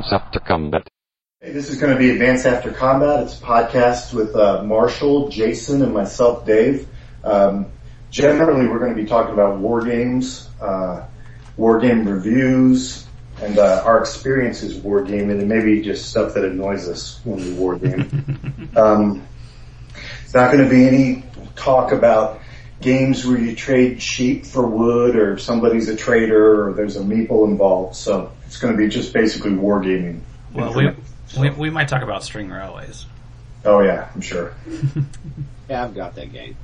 Advance After Combat. Hey, this is going to be Advance After Combat. It's a podcast with uh, Marshall, Jason, and myself, Dave. Um, generally, we're going to be talking about war games, uh, war game reviews, and uh, our experiences war gaming, and maybe just stuff that annoys us when we war game. um, it's not going to be any talk about games where you trade sheep for wood, or somebody's a trader, or there's a meeple involved. So it's going to be just basically wargaming. Well, we, we we might talk about string railways. Oh yeah, I'm sure. Yeah, I've got that game.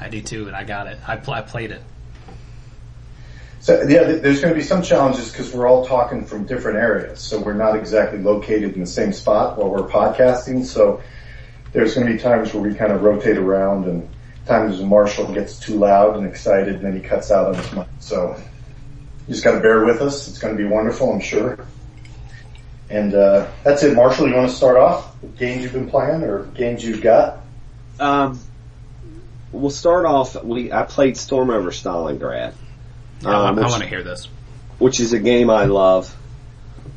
I do too, and I got it. I, pl- I played it. So yeah, th- there's going to be some challenges because we're all talking from different areas, so we're not exactly located in the same spot while we're podcasting. So there's going to be times where we kind of rotate around, and times when Marshall gets too loud and excited, and then he cuts out on his mic. So you just got to bear with us. It's going to be wonderful, I'm sure. And uh, that's it, Marshall. You want to start off with games you've been playing or games you've got? Um, we'll start off. We I played Storm over Stalingrad, Yeah, I- Um, I, which- want to hear this. which is a game I love.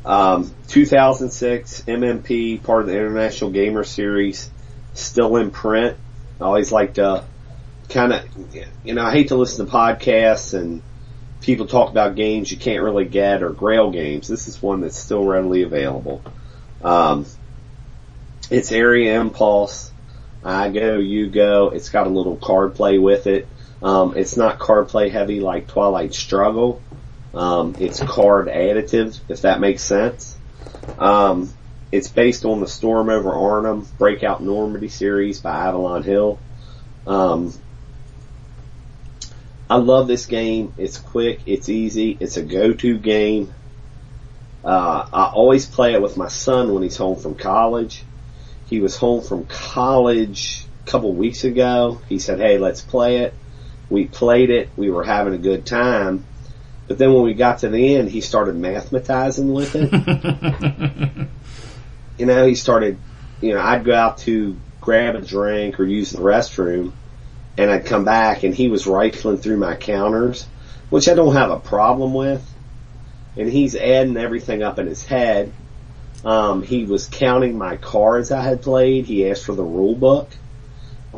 Um, 2006 MMP, part of the International Gamer Series, still in print. I always like to kind of, you know, I hate to listen to podcasts and people talk about games you can't really get or Grail games. This is one that's still readily available. Um, it's Area Impulse. I go, you go. It's got a little card play with it. Um, it's not card play heavy like Twilight Struggle. Um, it's card additive, if that makes sense. Um, it's based on the Storm over Arnhem Breakout Normandy series by Avalon Hill. Um, I love this game. It's quick. It's easy. It's a go-to game. Uh, I always play it with my son when he's home from college. He was home from college a couple weeks ago. He said, "Hey, let's play it." We played it. We were having a good time. But then when we got to the end, he started mathematizing with it. you know, he started, you know, I'd go out to grab a drink or use the restroom and I'd come back and he was rifling through my counters, which I don't have a problem with. And he's adding everything up in his head. Um, he was counting my cards I had played. He asked for the rule book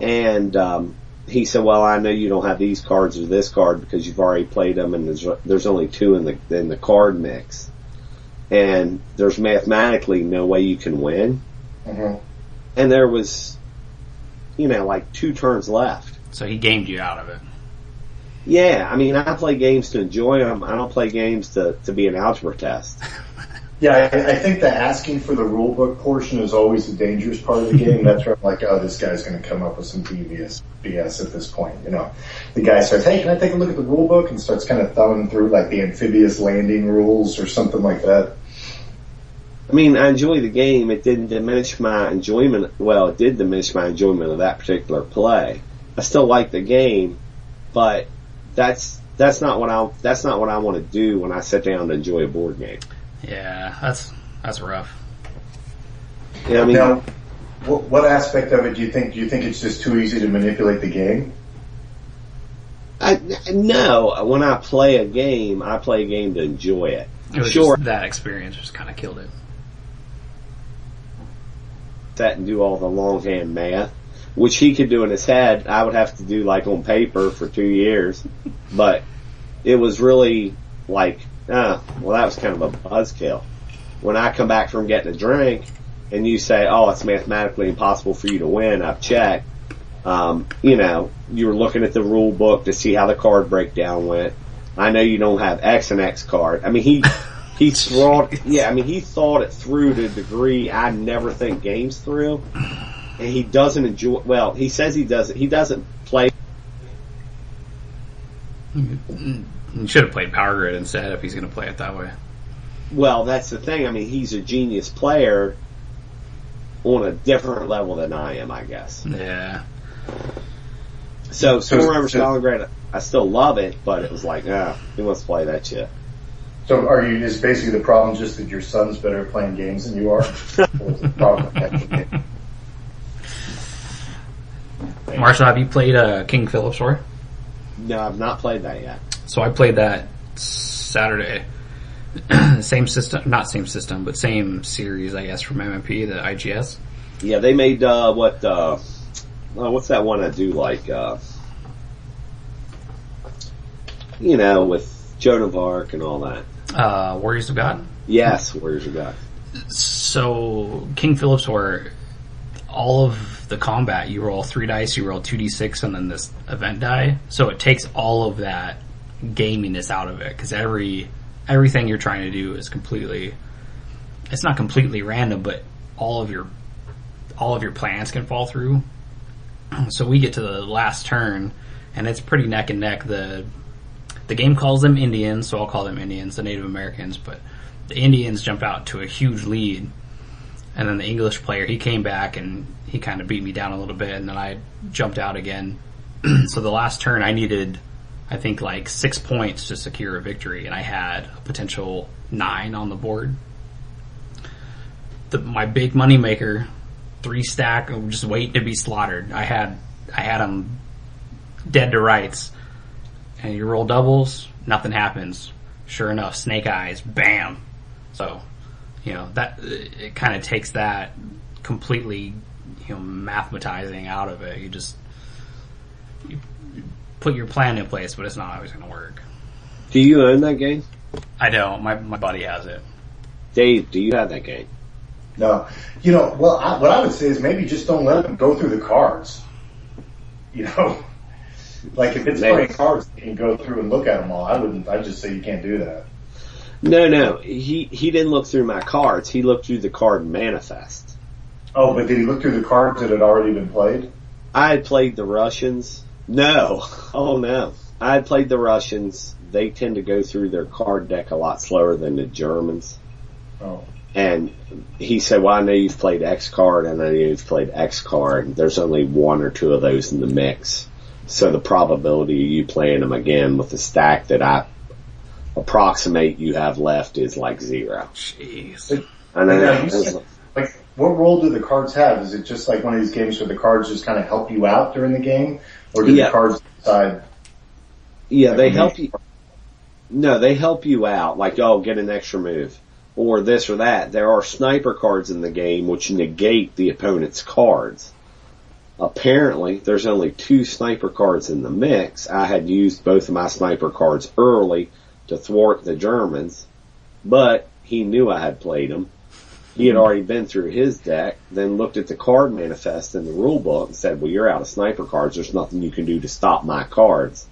and, um, he said, well, I know you don't have these cards or this card because you've already played them and there's, there's only two in the, in the card mix. And there's mathematically no way you can win. hmm And there was, you know, like two turns left. So he gamed you out of it. Yeah, I mean, I play games to enjoy them. I don't play games to, to be an algebra test. Yeah, I, I think the asking for the rule book portion is always the dangerous part of the game. That's where I'm like, oh, this guy's going to come up with some BS, BS at this point. You know, the guy starts, hey, can I take a look at the rule book? And starts kind of thumbing through like the amphibious landing rules or something like that. I mean, I enjoy the game. It didn't diminish my enjoyment. Well, it did diminish my enjoyment of that particular play. I still like the game, but that's that's not what I that's not what I want to do when I sit down to enjoy a board game. Yeah, that's that's rough. You know, I mean, now, what, what aspect of it do you think? Do you think it's just too easy to manipulate the game? I, no, when I play a game, I play a game to enjoy it. It was Sure. just that experience just kind of killed it. That and do all the longhand math, which he could do in his head. I would have to do like on paper for two years, but it was really like, ah, well, that was kind of a buzzkill. When I come back from getting a drink and you say, oh, it's mathematically impossible for you to win, I've checked. Um, you know, you're looking at the rule book to see how the card breakdown went. I know you don't have X and X card. I mean, he, he thought, yeah, I mean, he thought it through to a degree I never think games through. And he doesn't enjoy, well, he says he doesn't, he doesn't play, He should have played Power Grid instead if he's going to play it that way. well, that's the thing. I mean, he's a genius player on a different level than I am, I guess. Yeah. So, So- Storm over so- Stalingrad, I still love it, but it was like, ah, he wants to play that shit. So, are you? Is basically the problem just that your son's better at playing games than you are? or is the problem the actual game? Marshall, have you played uh, King Philip's War? No, I've not played that yet. So I played that Saturday. same system, not same system, but same series, I guess, from MMP, the IGS. Yeah, they made uh, what? Uh, what's that one I do like? Uh, you know, with Joan of Arc and all that. Uh, Warriors of God. Yes, Warriors of God. So King Philip's War, all of the combat, you roll three dice, you roll two d six, and then this event die. So it takes all of that gaminess out of it because every everything you're trying to do is completely. It's not completely random, but all of your all of your plans can fall through. So we get to the last turn, and it's pretty neck and neck. The the game calls them Indians, so I'll call them Indians, the Native Americans, but the Indians jump out to a huge lead. And then the English player, he came back and he kind of beat me down a little bit, and then I jumped out again. so the last turn, I needed, I think, like six points to secure a victory, and I had a potential nine on the board. The, my big money maker, three stack, just waiting to be slaughtered. I had, I had them dead to rights and you roll doubles, nothing happens. Sure enough, snake eyes, bam. So, you know, that, it kind of takes that completely, you know, mathematizing out of it. You just, you put your plan in place, but it's not always going to work. Do you own that game? I don't. My, my buddy has it. Dave, do you have that game? No, you know, well, I, what I would say is maybe just don't let them go through the cards. You know, like if it's Man. playing cards, you can go through and look at them all. I wouldn't. I'd just say you can't do that. No, no. He he didn't look through my cards. He looked through the card manifest. Oh, but did he look through the cards that had already been played? I had played the Russians. No. Oh no. I had played the Russians. They tend to go through their card deck a lot slower than the Germans. Oh, And he said, well, I know you've played X card and I know you've played X card. There's only one or two of those in the mix. So the probability of you playing them again with the stack that I approximate you have left is like zero. Jeez. And then Yeah, you said- like what role do the cards have? Is it just like one of these games where the cards just kind of help you out during the game, or do Yeah. the cards decide? Yeah, they help you. No, they help you out. Like, oh, get an extra move. Or this or that. There are sniper cards in the game which negate the opponent's cards. Apparently, there's only two sniper cards in the mix. I had used both of my sniper cards early to thwart the Germans, but he knew I had played him. He had already been through his deck, then looked at the card manifest in the rule book and said, well, you're out of sniper cards. There's nothing you can do to stop my cards.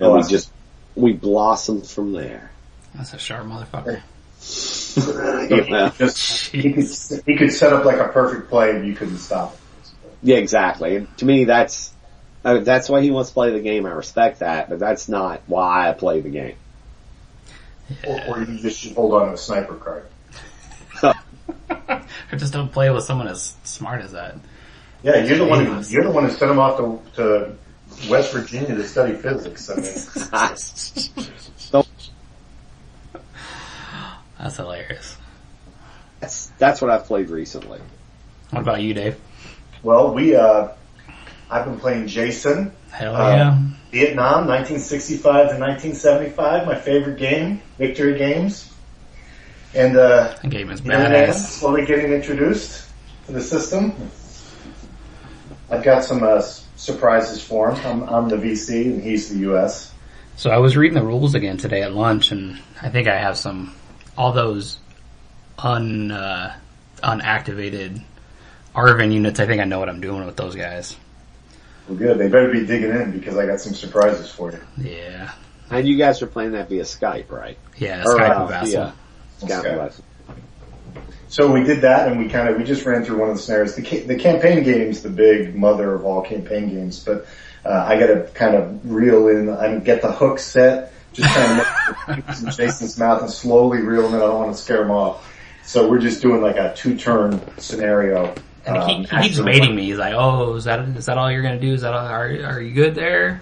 And Oh, we I just, we blossomed from there. That's a sharp motherfucker. You know? Just he could he could set up like a perfect play and you couldn't stop it. Yeah, exactly. And to me, that's, uh, that's why he wants to play the game. I respect that, but that's not why I play the game. Or, or you just should hold on to a sniper card. I just don't play with someone as smart as that. Yeah, you're the one. Who, you're the one who sent him off to, to West Virginia to study physics. I mean, That's hilarious. that's, that's what I've played recently. What about you, Dave? well, we uh, I've been playing Jason. Hell Uh, yeah. Vietnam, 1965 to 1975, my favorite game, Victory Games. And, uh, That game is the badass. slowly getting introduced to the system. I've got some, uh, surprises for him. I'm, I'm the VC and he's the US. So I was reading the rules again today at lunch, and I think I have some all those un uh, unactivated ARVN units. I think I know what I'm doing with those guys. Well good, they better be digging in because I got some surprises for you. Yeah, And you guys are playing that via Skype, right? yeah. Or, Skype uh, Vassal. via Skype. Skype. Vassal. So we did that and we kind of, we just ran through one of the scenarios. The, ca- the campaign game's the big mother of all campaign games, but, uh, I gotta kind of reel in and get the hook set, just kind of make in Jason's mouth and slowly reel him in. I don't want to scare him off. So we're just doing like a two turn scenario. And he, Um, he keeps actually, baiting me. He's like, "Oh, is that is that all you're gonna do? Is that all, are are you good there?"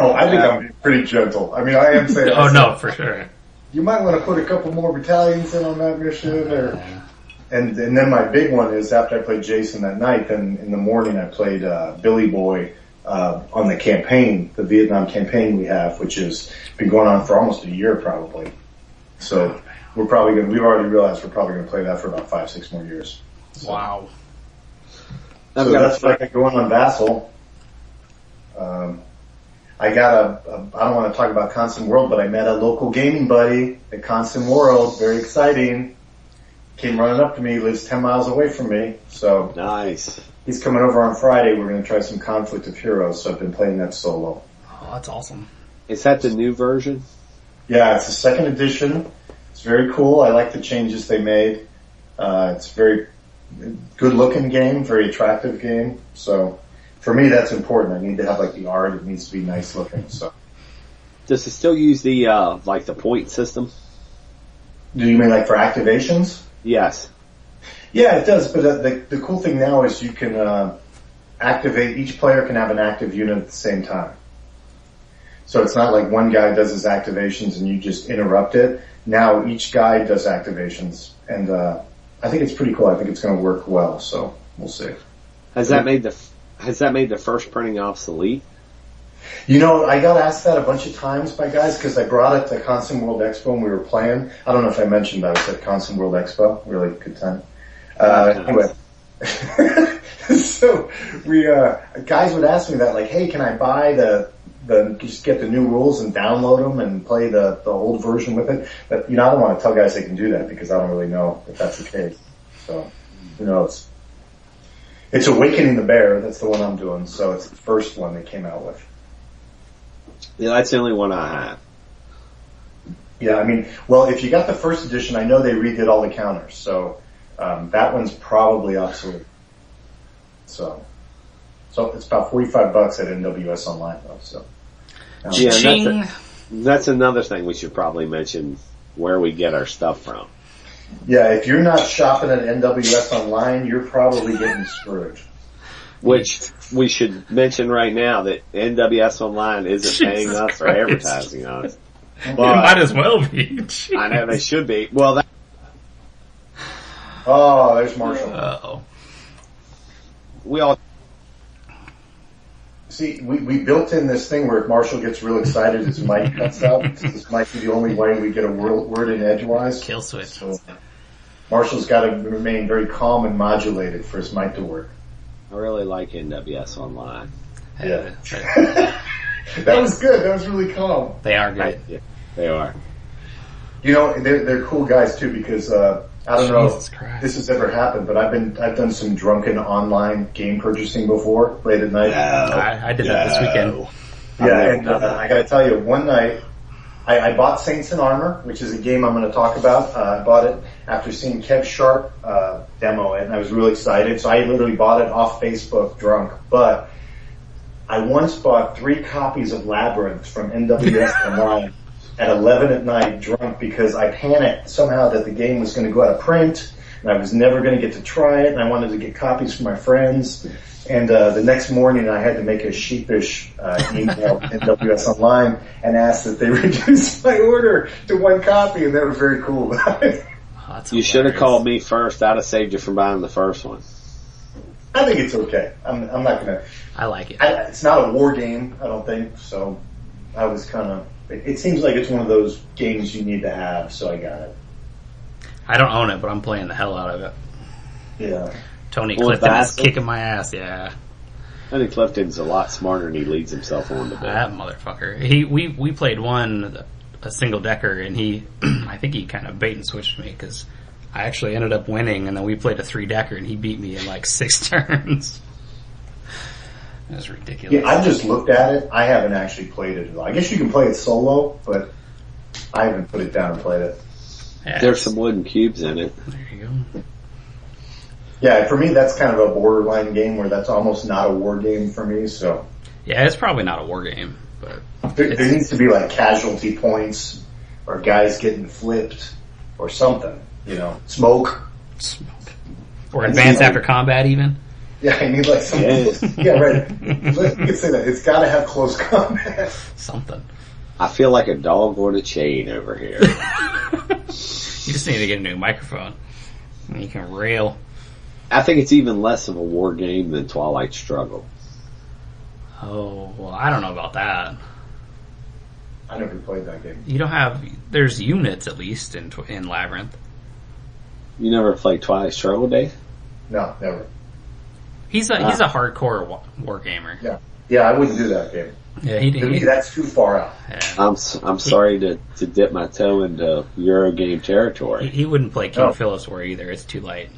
Oh, I think I'm pretty gentle. I mean, I am saying, Oh no, for sure. you might want to put a couple more battalions in on that mission or. And and then my big one is after I played Jason that night, then in the morning I played uh, Billy Boy uh, on the campaign, the Vietnam campaign we have, which has been going on for almost a year probably. So we're probably gonna, we've already realized we're probably gonna play that for about five, six more years. So, Wow. So got that's what I got going on Vassal. Um, I got a, a, I don't want to talk about Consim World, but I met a local gaming buddy at Consim World. Very exciting. Came running up to me, lives 10 miles away from me. So nice. he's coming over on Friday. We're going to try some Conflict of Heroes. So I've been playing that solo. Oh, that's awesome. Is that the new version? Yeah, it's the second edition. It's very cool. I like the changes they made. Uh, it's very good looking game, very attractive game. So for me, that's important. I need to have like the art. It needs to be nice looking. So Does it still use the uh like the point system? do you mean like for activations? Yes. Yeah, it does. But uh, the, the cool thing now is you can, uh, activate, each player can have an active unit at the same time. So it's not like one guy does his activations and you just interrupt it. Now each guy does activations and, uh, I think it's pretty cool. I think it's going to work well. So we'll see. Has that made the has that made the first printing obsolete? You know, I got asked that a bunch of times by guys because I brought it to Consim World Expo and we were playing. I don't know if I mentioned that I was at Consim World Expo. Really good time. Uh, anyway. so we, uh, guys would ask me that like, hey, can I buy the, the, just get the new rules and download them and play the, the old version with it? But you know, I don't want to tell guys they can do that because I don't really know if that's the case. So, who knows? It's Awakening the Bear. That's the one I'm doing. So it's the first one they came out with. Yeah, that's the only one I have. Yeah, I mean, well, if you got the first edition, I know they redid all the counters, so um, that one's probably obsolete. So, so it's about forty-five bucks at NWS Online though. So, Yeah, that's a- That's another thing we should probably mention where we get our stuff from. yeah, if you're not shopping at NWS Online, you're probably getting screwed. Which we should mention right now that NWS Online isn't paying us for Christ. advertising on it. It might as well be. I know they should be. Well, that, Oh, there's Marshall. Uh oh. we all See, we, we built in this thing where if Marshall gets real excited, his mic cuts out. this might be the only way we get a word, word in edgewise. Kill switch. So, Marshall's got to remain very calm and modulated for his mic to work. I really like NWS Online. Yeah. That was good. That was really calm. they are good. Yeah, they are. You know, they're, they're cool guys too because, uh, I don't Jesus know Christ. if this has ever happened, but I've been, I've done some drunken online game purchasing before, late at night. I, I did that this weekend. Yeah, and uh, I gotta tell you, one night, I, I bought Saints in Armor, which is a game I'm gonna talk about. Uh, I bought it after seeing Kev Sharp, uh, demo it, and I was really excited. So I literally bought it off Facebook drunk, but I once bought three copies of Labyrinth from NWS Online at 11 at night drunk because I panicked somehow that the game was gonna go out of print and I was never gonna get to try it and I wanted to get copies for my friends. And uh, the next morning, I had to make a sheepish uh, email to NWS Online and ask that they reduce my order to one copy, and they were very cool about it. Oh, You should have called me first. I'd have saved you from buying the first one. I think it's okay. I'm, I'm not gonna. I like it. I, it's not a war game, I don't think. So I was kind of. It, it seems like it's one of those games you need to have, so I got it. I don't own it, but I'm playing the hell out of it. Yeah. Tony Well, Clifton is kicking my ass. Yeah, I think Clifton's a lot smarter and he leads himself on to be. that motherfucker. He we we played one a single decker, and he I think he kind of bait and switched me because I actually ended up winning, and then we played a three decker, and he beat me in like six turns. It was ridiculous. Yeah, I've just looked at it. I haven't actually played it at all. I guess you can play it solo, but I haven't put it down and played it. Yeah, There's some wooden cubes in it. There you go. Yeah, for me, that's kind of a borderline game where that's almost not a war game for me. So Yeah, it's probably not a war game, but there, there needs to be like casualty points or guys getting flipped or something. You know, smoke. smoke. Or advance after combat, even. Yeah, I need like some. Yes. Yeah, right. you can say that it's got to have close combat. Something. I feel like a dog on a chain over here. You just need to get a new microphone. And you can rail. I think it's even less of a war game than Twilight Struggle. Oh, well, I don't know about that. I never played that game. You don't have. There's units at least in in Labyrinth. You never played Twilight Struggle, Dave? No, never. He's a he's a uh-huh. hardcore wa- war gamer. Yeah. Yeah, I wouldn't do that game. Yeah, he, To me, he, that's too far out. yeah. I'm s- I'm sorry to, to dip my toe into Eurogame he, territory. he wouldn't play King No. Philip's War either. It's too light.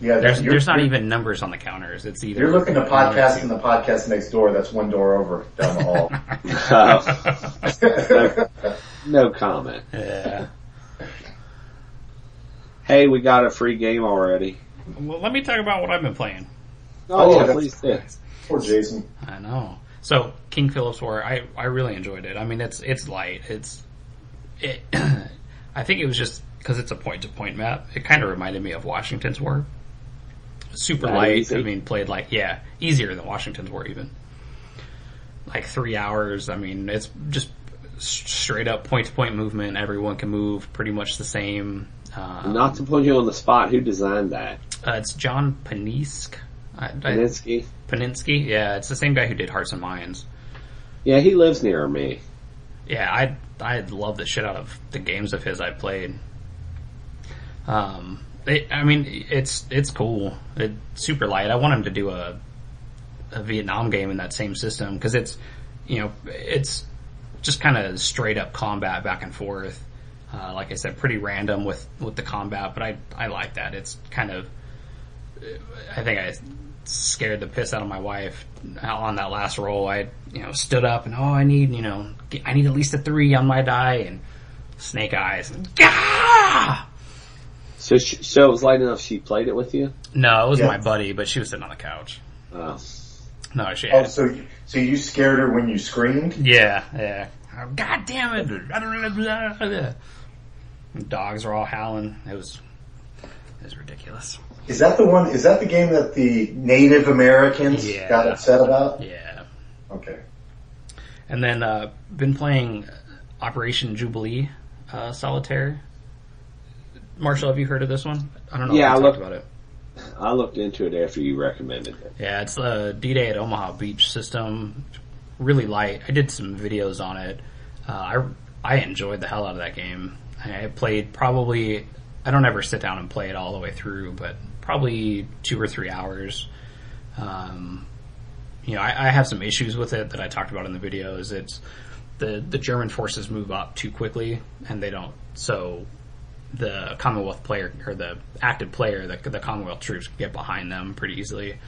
Yeah, There's you're, there's not you're- even numbers on the counters. It's either You're looking at one podcast in the podcast next door. That's one door over down the hall. no comment. Yeah. Hey, we got a free game already. Well, let me talk about what I've been playing. Oh, Oh, yeah, please do. Poor Jason. I know. So King Philip's War, I I really enjoyed it. I mean, it's it's light. It's it. I think it was just because it's a point to point map. It kind of reminded me of Washington's War. Super That light. easy? I mean, played like yeah, easier than Washington's War even. Like three hours. I mean, it's just straight up point to point movement. Everyone can move pretty much the same. Um, Not to put you on the spot, who designed that? uh, it's John Poniske. I, I, Paninsky? Paninsky. Yeah, it's the same guy who did Hearts and Minds. Yeah, he lives near me. Yeah, I I love the shit out of the games of his I played. Um, it, I mean, it's it's cool. It's super light. I want him to do a a Vietnam game in that same system because it's you know it's just kind of straight up combat back and forth. Uh, like I said, pretty random with with the combat, but I I like that. It's kind of I think I scared the piss out of my wife on that last roll. I, you know, stood up and, oh, I need, you know, I need at least a three on my die and snake eyes. And, Gah! So, she, so it was light enough she played it with you? No, it was Yeah. my buddy, but she was sitting on the couch. Oh. No, she Oh, had. so you- so you scared her when you screamed? Yeah, yeah. Oh, God damn it! Dogs are all howling. It was, it was ridiculous. Is that the one? Is that the game that the Native Americans Yeah. got upset about? Yeah. Okay. And then, uh, been playing Operation Jubilee, uh, Solitaire. Marshall, have you heard of this one? I don't know Yeah, if I looked- about it. I looked into it after you recommended it. Yeah, it's the D-Day at Omaha Beach system. Really light. I did some videos on it. Uh, I I enjoyed the hell out of that game. I played probably. I don't ever sit down and play it all the way through, but probably two or three hours. Um, you know, I, I have some issues with it that I talked about in the video. Is It's the the German forces move up too quickly, and they don't. So the Commonwealth player or the active player, the, the Commonwealth troops get behind them pretty easily.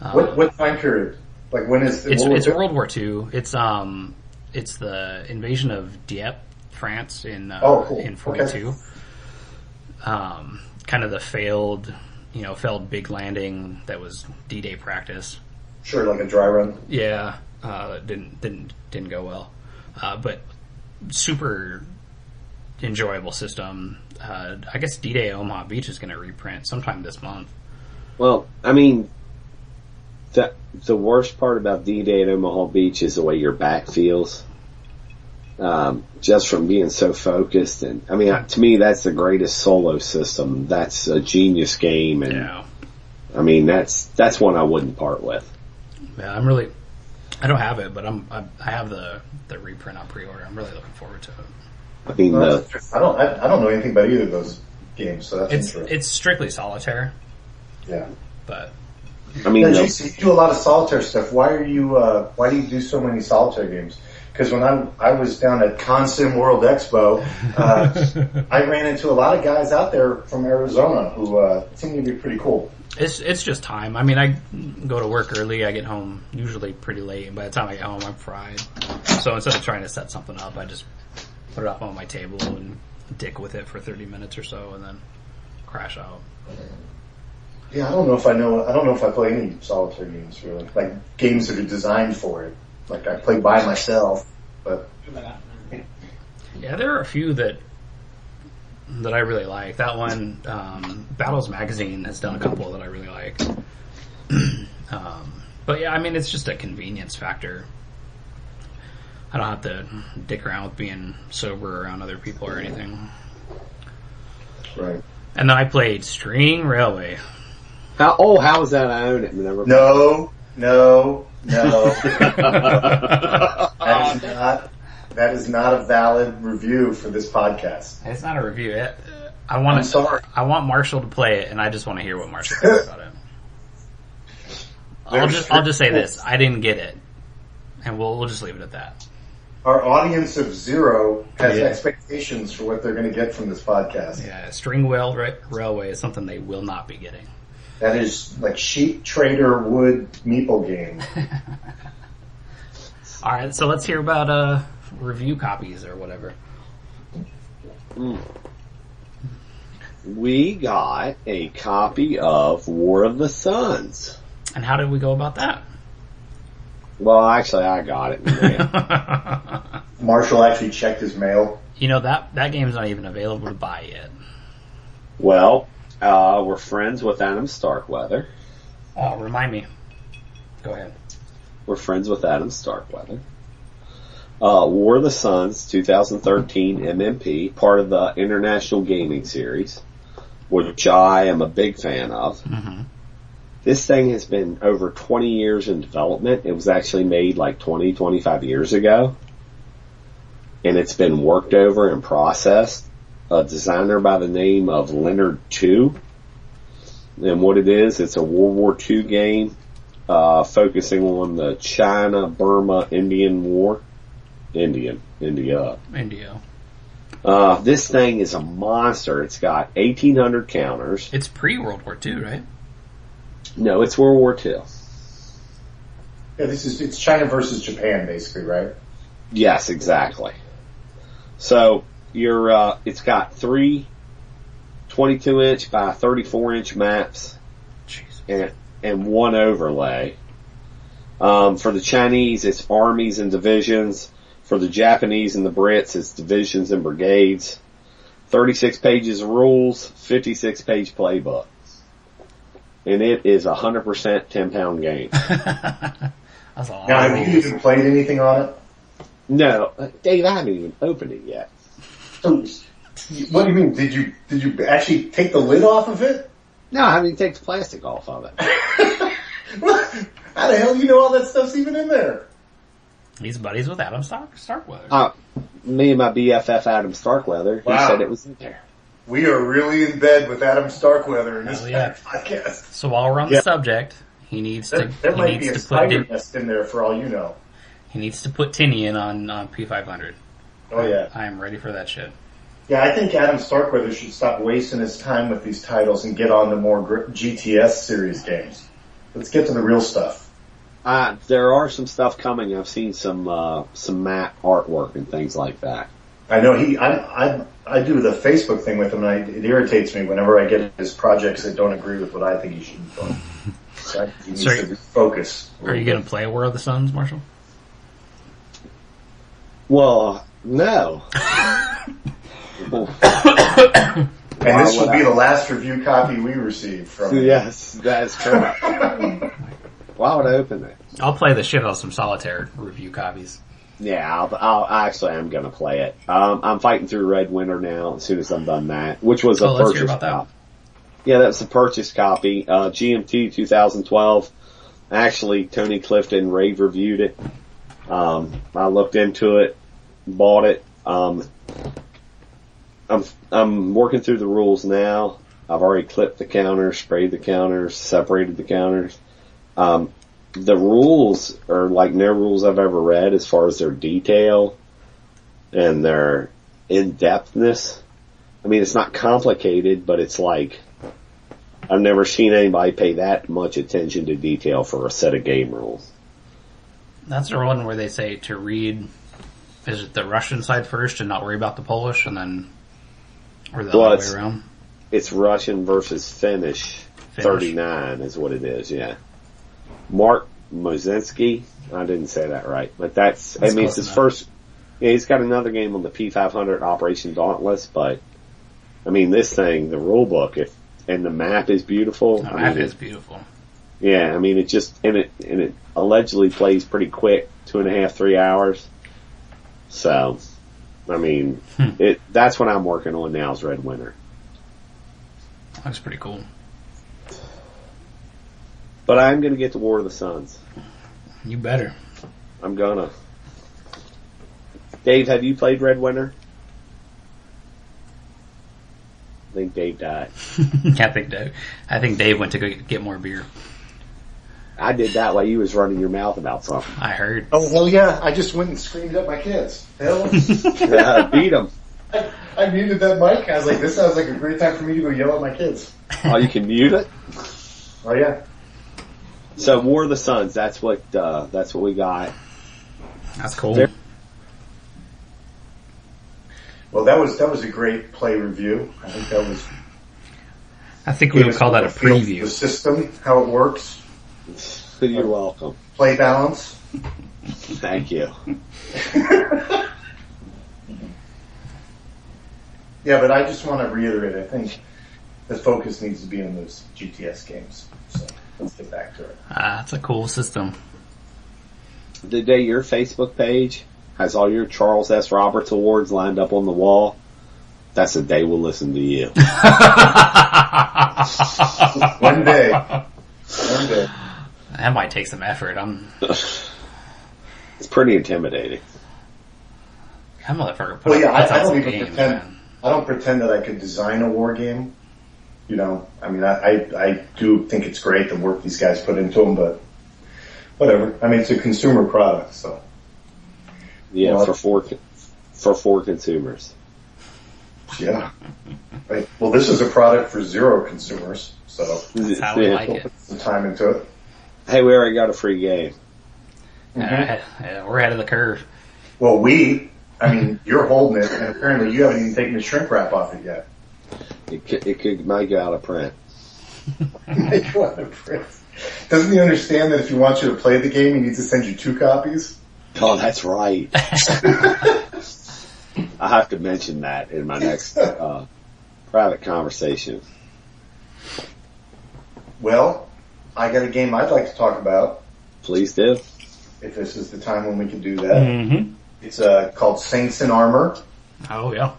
Um, What what time period? Like when is it's World War it's II? World War II. It's um it's the invasion of Dieppe, France in uh, Oh, cool. in forty two. Um, kind of the failed, you know, failed big landing that was D Day practice. Sure, like a dry run. Yeah, uh, didn't didn't didn't go well, uh, but super enjoyable system. Uh, I guess D Day Omaha Beach is going to reprint sometime this month. Well, I mean, the the worst part about D-Day at Omaha Beach is the way your back feels. Um, just from being so focused, and I mean, to me, that's the greatest solo system. That's a genius game, and Yeah. I mean, that's that's one I wouldn't part with. Yeah, I'm really. I don't have it, but I'm. I, I have the the reprint on pre-order. I'm really looking forward to it. I mean, No, the. I don't I, I don't know anything about either of those games, so that's It's interesting. it's strictly solitaire, yeah. but I mean, Now, the, you do a lot of solitaire stuff. Why are you? Uh, why do you do so many solitaire games? Because when I I was down at Consim World Expo, uh, I ran into a lot of guys out there from Arizona who uh, seemed to be pretty cool. it's it's just time. I mean, I go to work early. I get home usually pretty late. and By the time I get home, I'm fried. So instead of trying to set something up, I just put it up on my table and dick with it for 30 minutes or so, and then crash out. Yeah, I don't know if I know. I don't know if I play any solitaire games really, like games that are designed for it. Like I play by myself, but Yeah, there are a few that that I really like. That one, um, Battles Magazine has done a couple that I really like. um, but yeah, I mean, it's just a convenience factor. I don't have to dick around with being sober around other people or anything. right. And then I played String Railway. how, oh, how is that? I own it. Never. No, no, no. that is not. That is not a valid review for this podcast. It's not a review. It, I want I'm sorry. I want Marshall to play it, and I just want to hear what Marshall thinks about it. I'll just I'll just say this: I didn't get it, and we'll we'll just leave it at that. Our audience of zero has Yeah. expectations for what they're going to get from this podcast. Yeah, string wheel ra- railway is something they will not be getting. That is like sheep trader wood meeple game. All right, so let's hear about uh review copies or whatever. We got a copy of War of the Suns. And how did we go about that? Well, actually, I got it. in the mail. Marshall actually checked his mail. you know that that game's not even available to buy yet. well, uh, we're friends with Adam Starkweather. Oh, remind me. Go ahead. We're friends with Adam Starkweather. Uh, War of the Suns 2013 MMP, part of the International Gaming Series, which I am a big fan of. hmm This thing has been over 20 years in development. It was actually made like 20, 25 years ago. And it's been worked over and processed. A designer by the name of Leonard II. And what it is, it's a World War II game, uh, focusing on the China, Burma, Indian War. Indian, India. India. Uh, this thing is a monster. It's got 1800 counters. It's pre World War II, right? No, it's World War II. Yeah, this is it's China versus Japan, basically, right? Yes, exactly. So you're, uh, it's got three 22 inch by 34 inch maps Jeez. and, and one overlay. Um, for the Chinese, it's armies and divisions. For the Japanese and the Brits, it's divisions and brigades. 36 pages of rules, 56 page playbook. And it is a 100% 10 pound game. That's a lot. Now, have you even played anything on it? No, Dave, I haven't even opened it yet. So, what do you mean? Did you did you actually take the lid off of it? No, I haven't even the plastic off of it. How the hell do you know all that stuff's even in there? He's buddies with Adam Stark Starkweather. Uh, me and my BFF Adam Starkweather, he Wow. said it was in there. We are really in bed with Adam Starkweather in this Hell yeah. podcast. so while we're on Yeah. the subject, he needs There, to there he might needs be a to put spider nest in there for all you know. he needs to put Tinian on on P500. Oh yeah. I am ready for that shit. Yeah, I think Adam Starkweather should stop wasting his time with these titles and get on to more GTS series games. Let's get to the real stuff. Uh, there are some stuff coming. I've seen some, uh, some map artwork and things like that. I know he, I, I, I do the Facebook thing with him and I, it irritates me whenever I get his projects that don't agree with what I think he should be doing. So I think he needs Sorry. to focus. Are you gonna play War of the Suns, Marshall? Well, no. And Why this will be I? the last review copy we receive from yes, that's correct. Why would I open it? I'll play the shit out of some solitaire review copies. Yeah, I'll, I'll actually I'm gonna play it. Um, I'm fighting through Red Winter now. As soon as I'm done that, which was Oh, a let's purchase hear about that. copy. Yeah, that's a purchase copy. Uh, GMT 2012. Actually, Tony Clifton rave reviewed it. Um, I looked into it, bought it. Um, I'm I'm working through the rules now. I've already clipped the counters, sprayed the counters, separated the counters. Um, the rules are like no rules I've ever read as far as their detail and their in-depthness. I mean, it's not complicated, but it's like I've never seen anybody pay that much attention to detail for a set of game rules. That's the one where they say to read is it the Russian side first and not worry about the Polish and then or the Well, other it's- way around. It's Russian versus Finnish. Finnish. 39 is what it is, yeah. Mark Mozinski, I didn't say that right, but that's, That's I mean, it's his enough. first, yeah, he's got another game on the P500 Operation Dauntless, but I mean, this thing, the rule book, if, and the map is beautiful. Oh, I that mean, is beautiful. Yeah, I mean, it just, and it, and it allegedly plays pretty quick, two and a half, three hours. So, I mean, Hmm. it, that's what I'm working on now is Red Winter. That's pretty cool. But I'm gonna get to War of the Suns. You better. I'm gonna. Dave, have you played Red Winter? I think Dave died. I think Dave, I think Dave went to go get more beer. I did that while you was running your mouth about something. I heard. Oh hell yeah! I just went and screamed at my kids. Hell, Yeah, beat them. I, I muted that mic. I was like, this sounds like a great time for me to go yell at my kids. Oh, you can mute it. Oh yeah. So War of the Suns. That's what. Uh, that's what we got. That's cool. There- Well, that was that was a great play review. I think that was. I think we would call that a feel for The preview. system, how it works, You're welcome. play balance. Thank you. Yeah, but I just want to reiterate. I think the focus needs to be on those GTS games. So let's get back to it. Ah, that's a cool system. The day your Facebook page has all your Charles S. Roberts awards lined up on the wall, that's the day we'll listen to you. One day. One day. That might take some effort. I'm It's pretty intimidating. that motherfucker put Well, yeah, I, puts I out don't even games, pretend. man. I don't pretend that I could design a war game. You know, I mean, I, I, I do think it's great the work these guys put into them, but whatever. I mean, it's a consumer product, so. Yeah, Well, for four for four consumers. Yeah. Right. Well, this is a product for zero consumers, so That's how we Yeah. like it. put some time into it. Hey, we already got a free game. Yeah, we're ahead of the curve. Well, we, I mean, you're holding it, and apparently you haven't even taken the shrink wrap off it yet. It could, it could might go out of print. Make one of Prince. Doesn't he understand that if he wants you to play the game, he needs to send you two copies? Oh, that's right. I have to mention that in my next uh, private conversation. Well, I got a game I'd like to talk about, Please do. if this is the time when we can do that. Mm-hmm. It's uh, called Saints in Armor. Oh yeah.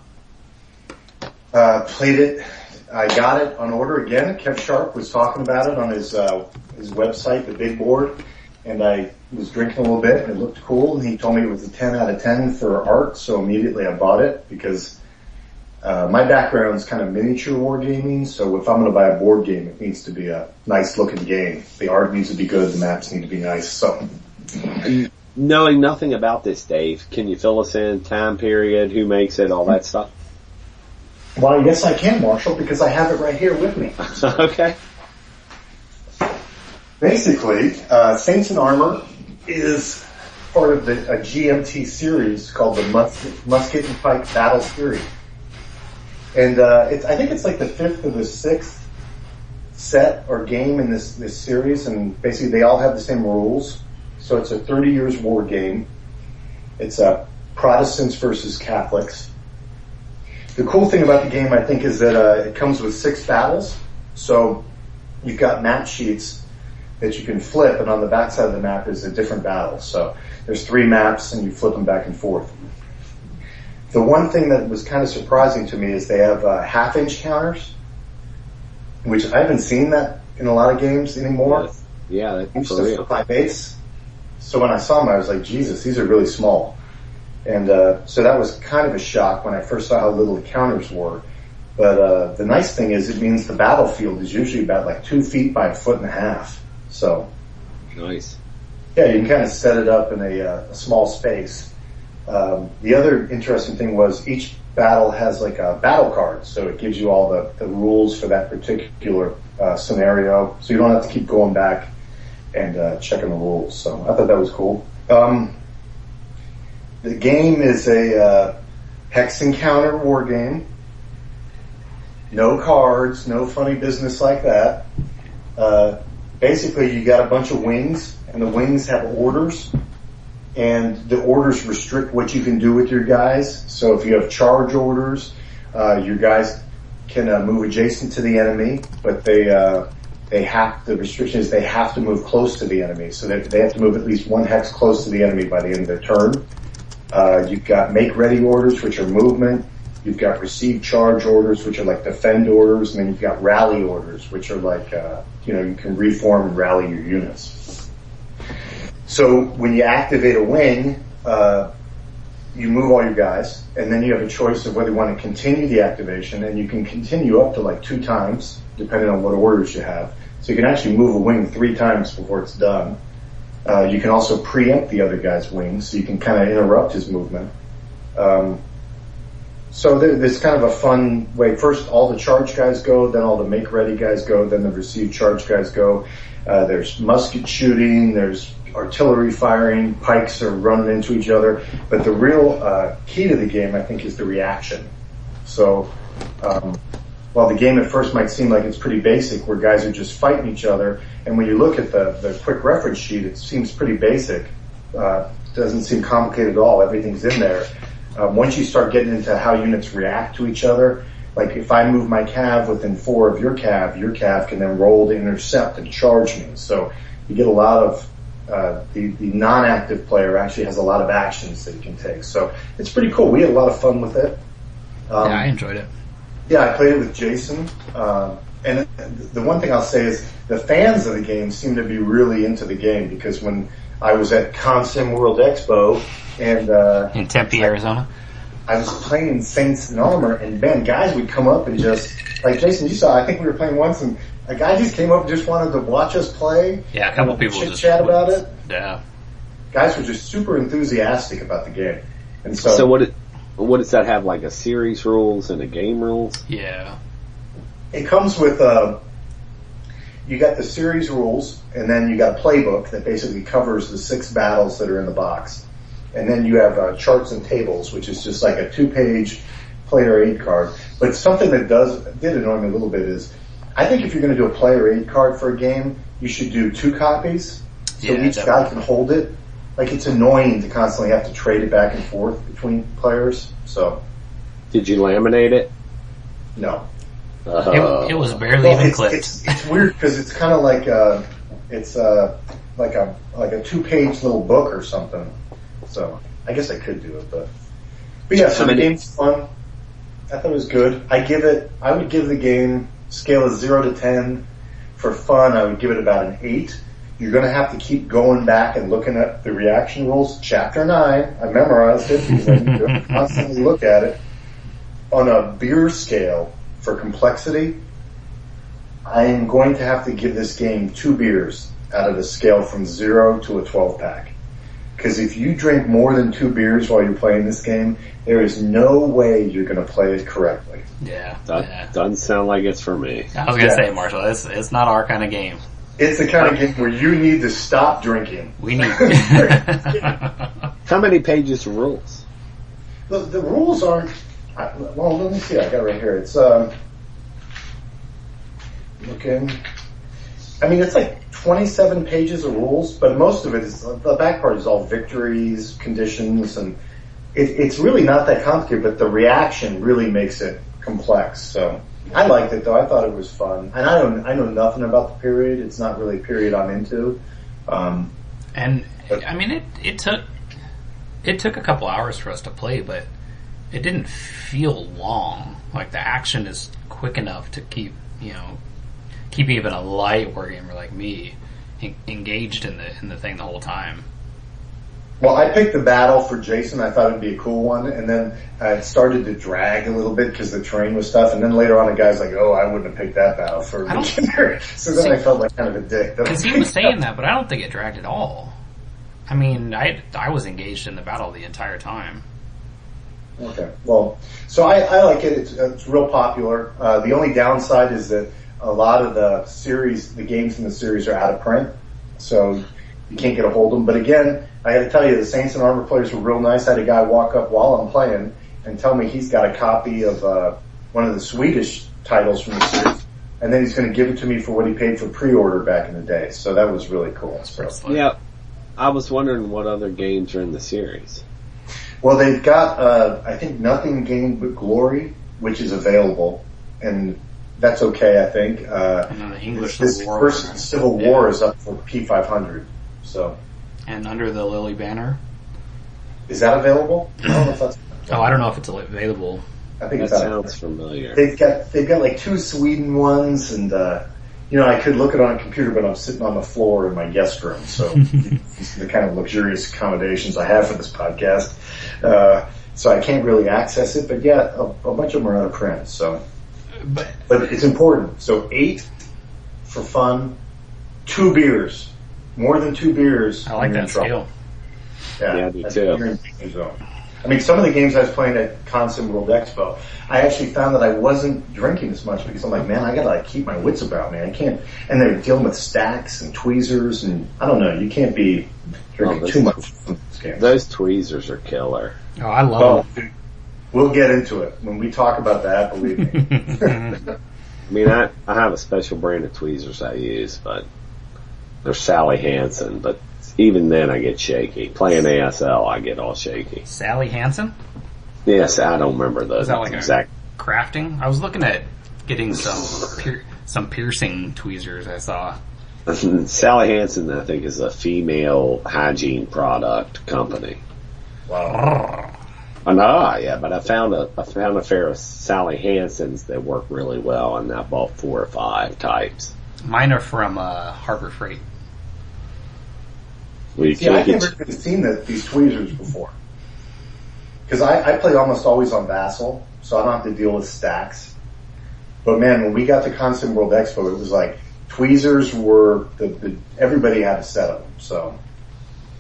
Uh, played it. I got it on order again. Kev Sharp was talking about it on his uh, his website, the big board, and I was drinking a little bit and it looked cool. And he told me it was a 10 out of 10 for art, so immediately I bought it because uh, my is kind of miniature wargaming. So if I'm going to buy a board game, it needs to be a nice looking game. The art needs to be good. The maps need to be nice. So Knowing nothing about this, Dave, can you fill us in? Time period, who makes it, all that stuff? Well, yes, I can, Marshall, because I have it right here with me. okay. Basically, uh, Saints in Armor is part of the, a GMT series called the Musket, Musket and Pike Battle Series. And uh, it's, I think it's like the fifth or the sixth set or game in this, this series, and basically they all have the same rules. So it's a 30 years war game. It's uh, Protestants versus Catholics. The cool thing about the game, I think, is that uh, it comes with six battles. So you've got map sheets that you can flip, and on the back side of the map is a different battle. So there's three maps, and you flip them back and forth. The one thing that was kind of surprising to me is they have uh, half-inch counters, which I haven't seen that in a lot of games anymore. Yeah, that's Inch for real. five eighths. So when I saw them, I was like, Jesus, these are really small. And uh, so that was kind of a shock when I first saw how little the counters were. But uh, the nice thing is, it means the battlefield is usually about like two feet by a foot and a half. So Nice. yeah, you can kind of set it up in a, uh, a small space. Um, the other interesting thing was each battle has like a battle card, so it gives you all the, the rules for that particular uh, scenario, so you don't have to keep going back and uh, checking the rules. So I thought that was cool. Um, the game is a uh, hex encounter war game. No cards, no funny business like that. Uh, basically you got a bunch of wings and the wings have orders and the orders restrict what you can do with your guys. So if you have charge orders, uh, your guys can uh, move adjacent to the enemy, but they, uh, they have, the restriction is they have to move close to the enemy. So they, they have to move at least one hex close to the enemy by the end of their turn. Uh, you've got make ready orders, which are movement. You've got receive charge orders, which are like defend orders, and then you've got rally orders, which are like, uh, you know, you can reform and rally your units. So when you activate a wing, uh, you move all your guys, and then you have a choice of whether you want to continue the activation, and you can continue up to like two times, depending on what orders you have. So you can actually move a wing three times before it's done. Uh, you can also preempt the other guy's wings, so you can kind of interrupt his movement. Um, so there, there's kind of a fun way. First, all the charge guys go, then all the make ready guys go, then the receive charge guys go. Uh, there's musket shooting, there's artillery firing, pikes are running into each other. But the real uh, key to the game, I think, is the reaction. So um, while the game at first might seem like it's pretty basic, where guys are just fighting each other, and when you look at the, the quick reference sheet, it seems pretty basic. Uh, doesn't seem complicated at all. Everything's in there. Um, once you start getting into how units react to each other, like if I move my cav within four of your cav, your cav can then roll to intercept and charge me. So you get a lot of the, the non-active player actually has a lot of actions that he can take. So it's pretty cool. We had a lot of fun with it. Um, yeah, I enjoyed it. Yeah, I played it with Jason. Uh, and the one thing I'll say is the fans of the game seem to be really into the game because when I was at Consim World Expo and uh, in Tempe, Arizona. I was playing Saints in Armor, and man, guys would come up and just like Jason, you saw. I think we were playing once, and a guy just came up and just wanted to watch us play. Yeah, a couple people chit just chat about it. Yeah, guys were just super enthusiastic about the game, and so So what? It, what does that have? Like a series rules and a game rules? yeah. it comes with uh, you got the series rules, and then you got a playbook that basically covers the six battles that are in the box, and then you have uh, charts and tables, which is just like a two-page player aid card. But something that does did annoy me a little bit is, I think if you're going to do a player aid card for a game, you should do two copies, so Yeah, each guy can hold it. Like it's annoying to constantly have to trade it back and forth between players. So Did you laminate it? no. Uh, It, it was barely Well, even clipped. it's, it's weird because it's kind of like uh it's uh like a like a two page little book or something. So I guess I could do it, but but yeah. So How the many- game's fun. I thought it was good. I give it. I would give the game scale is zero to ten for fun. I would give it about an eight. You're going to have to keep going back and looking at the reaction rules. Chapter nine. I memorized it because I need to constantly look at it on a beer scale for complexity. I am going to have to give this game two beers out of a scale from zero to a 12 pack. Because if you drink more than two beers while you're playing this game, there is no way you're going to play it correctly. yeah, that yeah. doesn't sound like it's for me. I was gonna Yeah. say, Marshall, it's it's not our kind of game. It's the kind of game where you need to stop drinking. We need. How many pages of rules? The, the rules aren't. I, well, let me see. I got it right here. It's um. Looking. I mean, it's like 27 pages of rules, but most of it is the back part is all victories, conditions, and it, it's really not that complicated. But the reaction really makes it complex. So I liked it though. I thought it was fun, and I don't. I know nothing about the period. It's not really a period I'm into. Um, And I mean, it it took it took a couple hours for us to play, but it didn't feel long. Like the action is quick enough to keep you know keep even a light wargamer like me en- engaged in the in the thing the whole time. Well, I picked the battle for Jason. I thought it'd be a cool one, and then uh, it started to drag a little bit because the terrain was tough. And then later on, the guy's like, "Oh, I wouldn't have picked that battle for a beginner." so then I felt like kind of a dick. Because he was saying that, but I don't think it dragged at all. I mean, I I was engaged in the battle the entire time. Okay. Well, so I, I like it. It's, it's real popular. Uh, the only downside is that a lot of the series, the games in the series are out of print, so you can't get a hold of them. But again, I got to tell you, the Saints in Armor players were real nice. I had a guy walk up while I'm playing and tell me he's got a copy of uh, one of the Swedish titles from the series, and then he's going to give it to me for what he paid for pre-order back in the day. So that was really cool. So. Yeah, I was wondering what other games are in the series. Well, they've got, uh, I think nothing gained but glory, which is available, and that's okay, I think. Uh, the English this Civil War. first Civil War is up for P500. So, And under the Lily banner. is that available? I don't know if that's, Oh, I don't know if it's available. I think That it's out. sounds familiar. They've got, they've got like two Sweden ones and, uh, you know, I could look it on a computer, but I'm sitting on the floor in my guest room, so these are the kind of luxurious accommodations I have for this podcast. Uh, so I can't really access it, but yeah, a, a bunch of them are out of print, so. But But it's important. So eight for fun, two beers. More than two beers. I like that in scale. Yeah, Yeah, I do that's- too. you're in danger zone. I mean, some of the games I was playing at Consim World Expo, I actually found that I wasn't drinking as much because I'm like, man, I gotta like keep my wits about me. I can't, and they're dealing with stacks and tweezers and I don't know, you can't be oh, drinking Oh, this too much from this game. Those tweezers are killer. Oh, I Oh, love dude, we'll get into it when we talk about that. Believe me. I mean, I, I have a special brand of tweezers I use, but they're Sally Hansen, but even then I get shaky. Playing ASL, I get all shaky. Sally Hansen Yes, I don't remember the Is that like a- exact. crafting. I was looking at getting some pier- some piercing tweezers. I saw. Sally Hansen, I think, is a female hygiene product company. Wow. I know, yeah, but I found a I found a pair of Sally Hansen's that work really well, and I bought four or five types. Mine are from uh, Harbor Freight. We Yeah, I've can't never even seen the, these tweezers before. Cause I, I play almost always on Vassal, so I don't have to deal with stacks. But man, when we got to Consim World Expo, it was like tweezers were the, the everybody had a set of them. So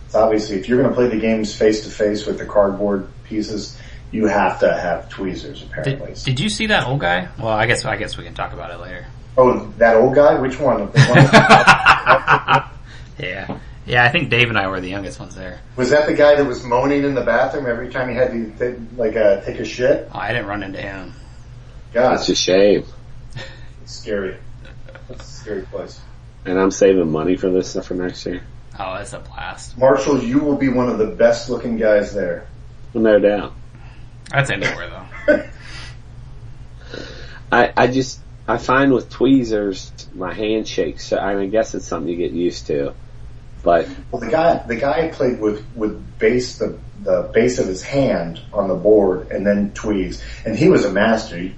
it's obviously if you're going to play the games face to face with the cardboard pieces, you have to have tweezers apparently. Did, did you see that old guy? Well, I guess I guess we can talk about it later. oh, that old guy? Which one? The one Yeah, yeah. I think Dave and I were the youngest ones there. was that the guy that was moaning in the bathroom every time he had to take, like uh, take a shit? Oh, I didn't run into him. God, It's a shame. it's scary. It's a scary place. And I'm saving money for this stuff for next year. Oh, it's a blast. Marshall, you will be one of the best looking guys there. Well, no doubt. That's anywhere though. I, I just, I find with tweezers, my hand shakes. So I, mean, I guess it's something you get used to. But Well, the guy, the guy played with, with base, the, the base of his hand on the board and then tweeze. And he was a master. You-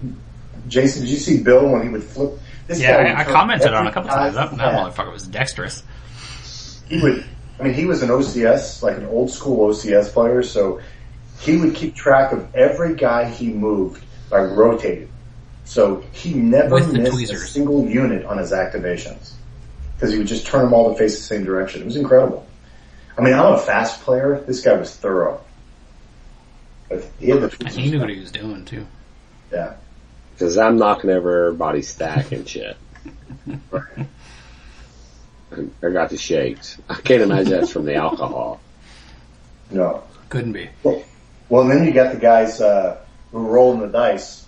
Jason, did you see Bill when he would flip? This Yeah, guy I, I commented on every a couple guy's times. Oh, that, that motherfucker was dexterous. He would, I mean, he was an OCS, like an old school OCS player, so he would keep track of every guy he moved by rotating. So he never With missed a single unit on his activations. Because he would just turn them all to face the same direction. It was incredible. I mean, I'm a fast player. This guy was thorough. But he had the tweezers. he knew what he was doing too. Yeah. Cause I'm knocking over everybody's stack and shit. I- I got the shakes. I can't imagine that's from the alcohol. No. Couldn't be. Well, and then you got the guys uh, who are rolling the dice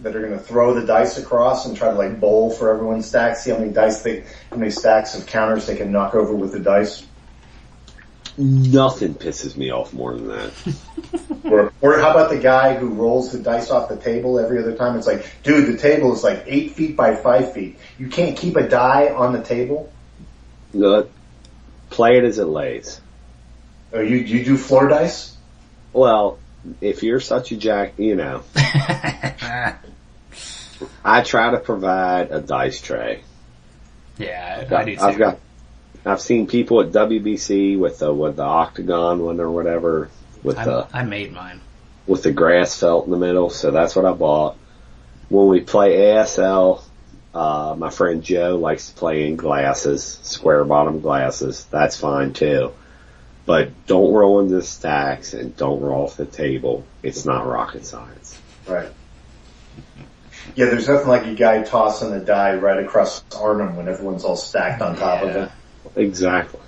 that are going to throw the dice across and try to like bowl for everyone's stacks. See how many dice they, how many stacks of counters they can knock over with the dice. Nothing pisses me off more than that. Or, or how about the guy who rolls the dice off the table every other time? It's like, dude, the table is like eight feet by five feet. You can't keep a die on the table. Look, play it as it lays. Or you you do floor dice? Well, if you're such a jack, you know, I try to provide a dice tray. yeah, I do too. I've got, I've seen people at WBC with the with the octagon one or whatever with I, the I made mine. with the grass felt in the middle. So that's what I bought. When we play ASL, uh, my friend Joe likes to play in glasses, square bottom glasses. That's fine too. But don't roll into stacks and don't roll off the table. It's not rocket science. Right. Yeah, there's nothing like a guy tossing a die right across Arnhem when everyone's all stacked on top of Yeah. it. Exactly.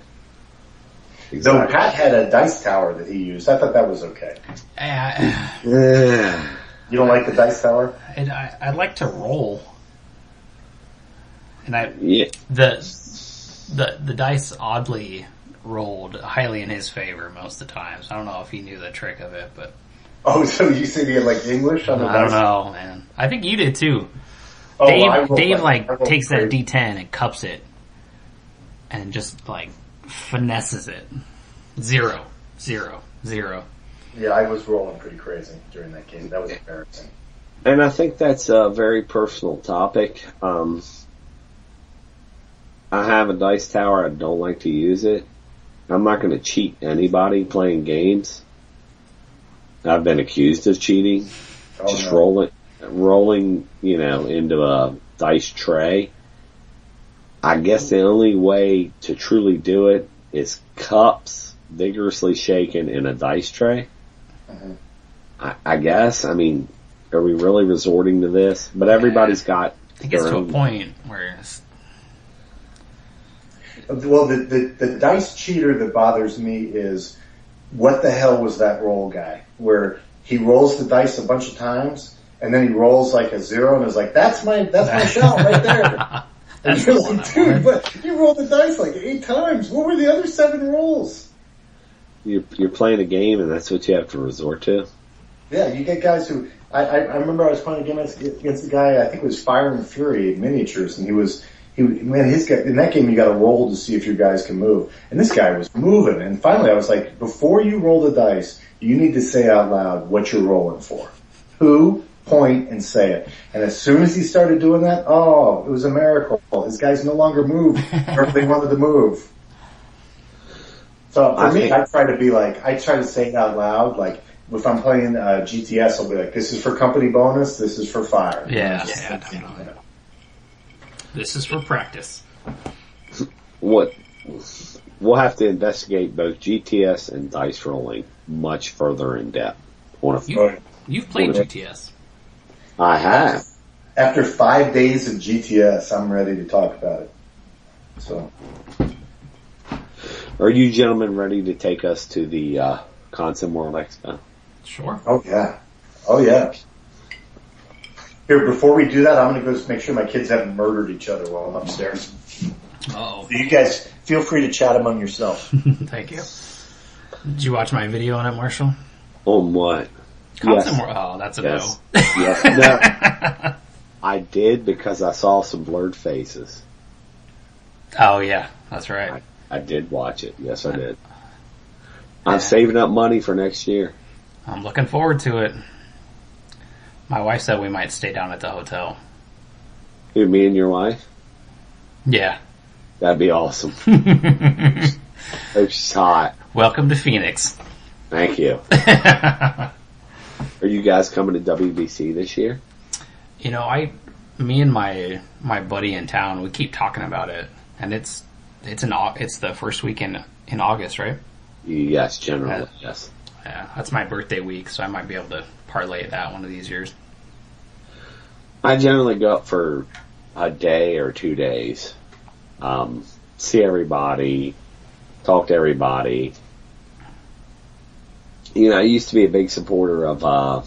Though Exactly. Pat had a dice tower that he used. I thought that was okay. I, Yeah. You don't like the dice tower? I'd, I- I'd like to roll, and I Yeah. the the the dice oddly rolled highly in his favor most of the times. I don't know if he knew the trick of it, but Oh, so you said he had like English on the I dice? don't know, man. I think you did too. Oh, Dave, I rolled Dave I like rolled takes that. D10 and cups it, and just like finesses it. Zero, zero, zero. Yeah, I was rolling pretty crazy during that game. That was embarrassing. And I think that's a very personal topic. Um, I have a dice tower. I don't like to use it. I'm not going to cheat anybody playing games. I've been accused of cheating. Oh, just no. rolling, rolling, you know, into a dice tray. I guess the only way to truly do it is cups vigorously shaken in a dice tray. Mhm. I, I guess. I mean, are we really resorting to this? But everybody's got It gets their to a point where it's, Well, the, the, the dice cheater that bothers me is what the hell was that roll guy? Where he rolls the dice a bunch of times and then he rolls like a zero and is like, that's my, that's my shot right there. And That's you're the like, dude, wanted. but you rolled the dice like eight times. What were the other seven rolls? You're, you're playing a game and that's what you have to resort to. Yeah, you get guys who, I, I, I remember I was playing a game against, against a guy, I think it was Fire and Fury miniatures and he was, he, man, his guy, in that game you gotta roll to see if your guys can move. And this guy was moving and finally I was like, before you roll the dice, you need to say out loud what you're rolling for. Who, point, and say it. And as soon as he started doing that, oh, it was a miracle. His guys no longer moved wherever they wanted to move. So for I me, I try to be like, I try to say it out loud, like, if I'm playing uh, GTS, I'll be like, this is for company bonus, this is for fire. Yeah, yeah, definitely. This is for practice. What, we'll have to investigate both GTS and dice rolling much further in depth. On a, you, you've played GTS. I have. After five days of GTS, I'm ready to talk about it. So, Are you gentlemen ready to take us to the, uh, Consim World Expo? Sure. oh yeah. Oh yeah. Here, before we do that, I'm gonna go make sure my kids haven't murdered each other while I'm upstairs. Oh, So you guys, feel free to chat among yourself. thank you. Did you watch my video on it, Marshall? On what? Constant Yes. War- Oh, that's a Yes. no. Yes. No. I did because I saw some blurred faces. oh yeah, that's right. I did watch it. Yes, I uh, did. I'm saving up money for next year. I'm looking forward to it. My wife said we might stay down at the hotel. Who, me and your wife? Yeah. That'd be awesome. She's hot. Welcome to Phoenix. Thank you. Are you guys coming to WBC this year? You know, I, me and my my buddy in town, we keep talking about it, and it's it's an it's the first week in in August, right? Yes, generally, yes. Yeah, that's my birthday week, so I might be able to parlay that one of these years. I generally go up for a day or two days. Um, see everybody, talk to everybody. You know, I used to be a big supporter of, uh,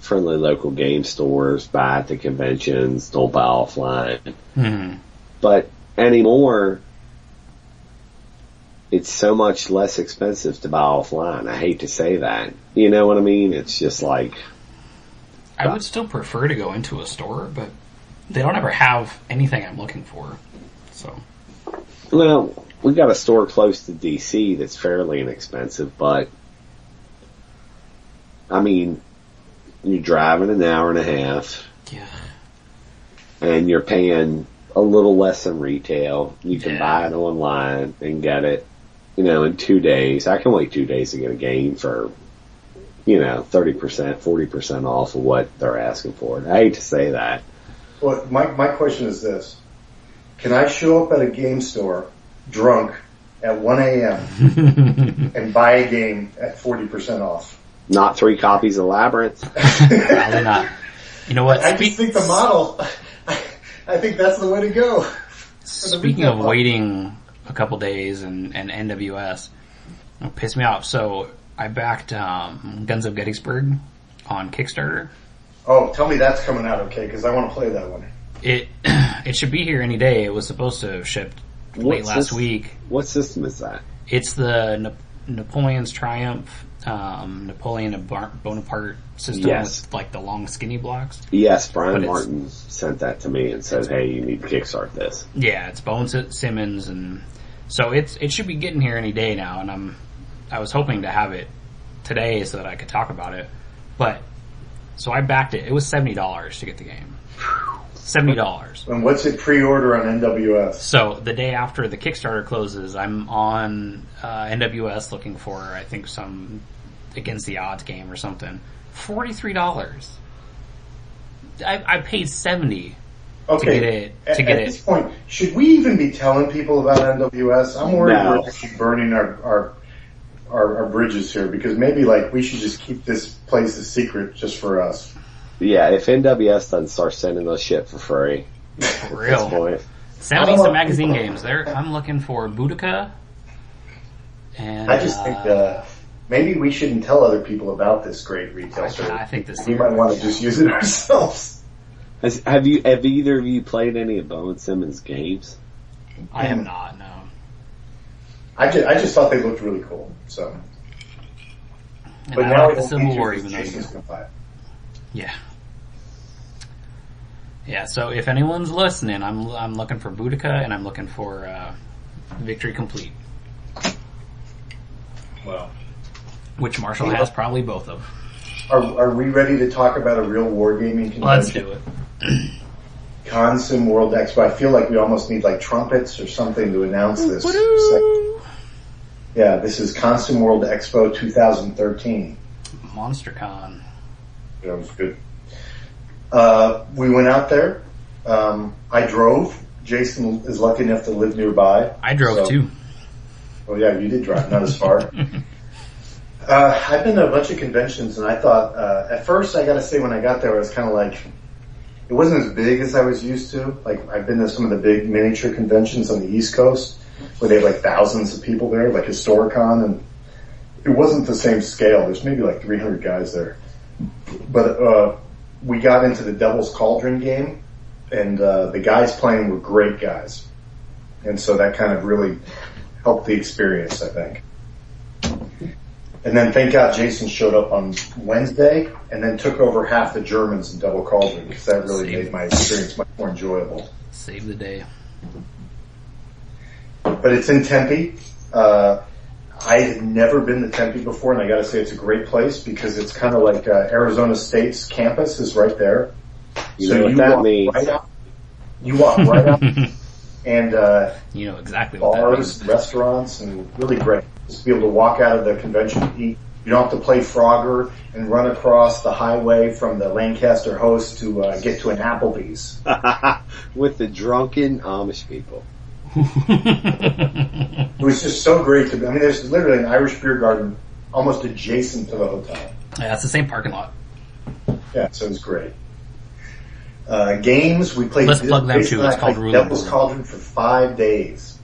friendly local game stores, buy at the conventions, don't buy offline. hmm But anymore, it's so much less expensive to buy offline. I hate to say that. You know what I mean? It's just like, I would still prefer to go into a store, but they don't ever have anything I'm looking for. So Well, we got a store close to DC that's fairly inexpensive, but I mean, you're driving an hour and a half yeah, and you're paying a little less than retail. You can Yeah. buy it online and get it, you know, in two days. I can wait two days to get a game for, you know, 30%, 40% off of what they're asking for it. I hate to say that. Well, my, my question is this. Can I show up at a game store drunk at 1 a.m. and buy a game at 40% off? Not three copies of Labyrinth. probably not. You know what? I just think the model, I think that's the way to go. Speaking of waiting a couple days and, and NWS, it pissed me off. So I backed um, Guns of Gettysburg on Kickstarter. Oh, tell me that's coming out okay, because I want to play that one. It it should be here any day. It was supposed to have shipped late What's last this? week. What system is that? It's the Na- Napoleon's Triumph, um, Napoleon Bonaparte system Yes. with like the long skinny blocks. Yes, Brian But Martin sent that to me and said, "Hey, you need to kickstart this." Yeah, it's Bowen Simmons, and so it's it should be getting here any day now. And I'm I was hoping to have it today so that I could talk about it, but so I backed it. It was seventy dollars to get the game. seventy dollars. And what's it pre-order on NWS? So the day after the Kickstarter closes, I'm on uh, NWS looking for I think some against the odds game or something. Forty three dollars. I, I paid seventy Okay. to get it- At- to get at it. this point, should we even be telling people about NWS? I'm worried No. we're actually burning our, our our our bridges here because maybe like we should just keep this place a secret just for us. Yeah, if NWS doesn't start sending us shit for free for at this real. point. Send I me don't some know. magazine games. There, I'm looking for Boudica. And I just think uh, maybe we shouldn't tell other people about this great retail I, service. I think this. We might want to just use it ourselves. Has, have you, have either of you played any of Bowen Simmons games? I have not. No. I just, I just thought they looked really cool. So, And but I now like the Civil War, even though. Jason's gonna buy it. Yeah. Yeah. So if anyone's listening, I'm I'm looking for Boudica and I'm looking for uh, Victory Complete, Well, which Marshall has probably both of. are are we ready to talk about a real wargaming convention? Let's do it. Consim World Expo. I feel like we almost need like trumpets or something to announce this. Yeah, this is Consim World Expo 2013. MonsterCon. That was good. Uh, we went out there. Um, I drove. Jason is lucky enough to live nearby. I drove So- too. Oh yeah, you did drive, not as far. uh, I've been to a bunch of conventions, and I thought uh, at first I got to say when I got there, I was kind of like, it wasn't as big as I was used to. Like I've been to some of the big miniature conventions on the East Coast where they have like thousands of people there, like Historicon, and it wasn't the same scale. There's maybe like 300 guys there, but uh, we got into the Devil's Cauldron game, and uh, the guys playing were great guys, and so that kind of really helped the experience, I think. And then thank God Jason showed up on Wednesday and then took over half the Germans in Devil's Cauldron because that really Same. made my experience much more enjoyable. Save the day. But it's in Tempe. Uh, I had never been to Tempe before and I gotta say it's a great place because it's kind of like uh, Arizona State's campus is right there. You know what that walk means. Right out, you walk right out and uh, You know exactly what that bars, means. restaurants, and really great. Just be able to walk out of the convention. You don't have to play Frogger and run across the highway from the Lancaster host to uh, get to an Applebee's. With the drunken Amish people. It was just so great to be. I mean, there's literally an Irish beer garden almost adjacent to the hotel. Yeah, it's the same parking lot. Yeah, so it was great. Uh, games we played. Let's plug them too. It's called played Devil's Cauldron for five days.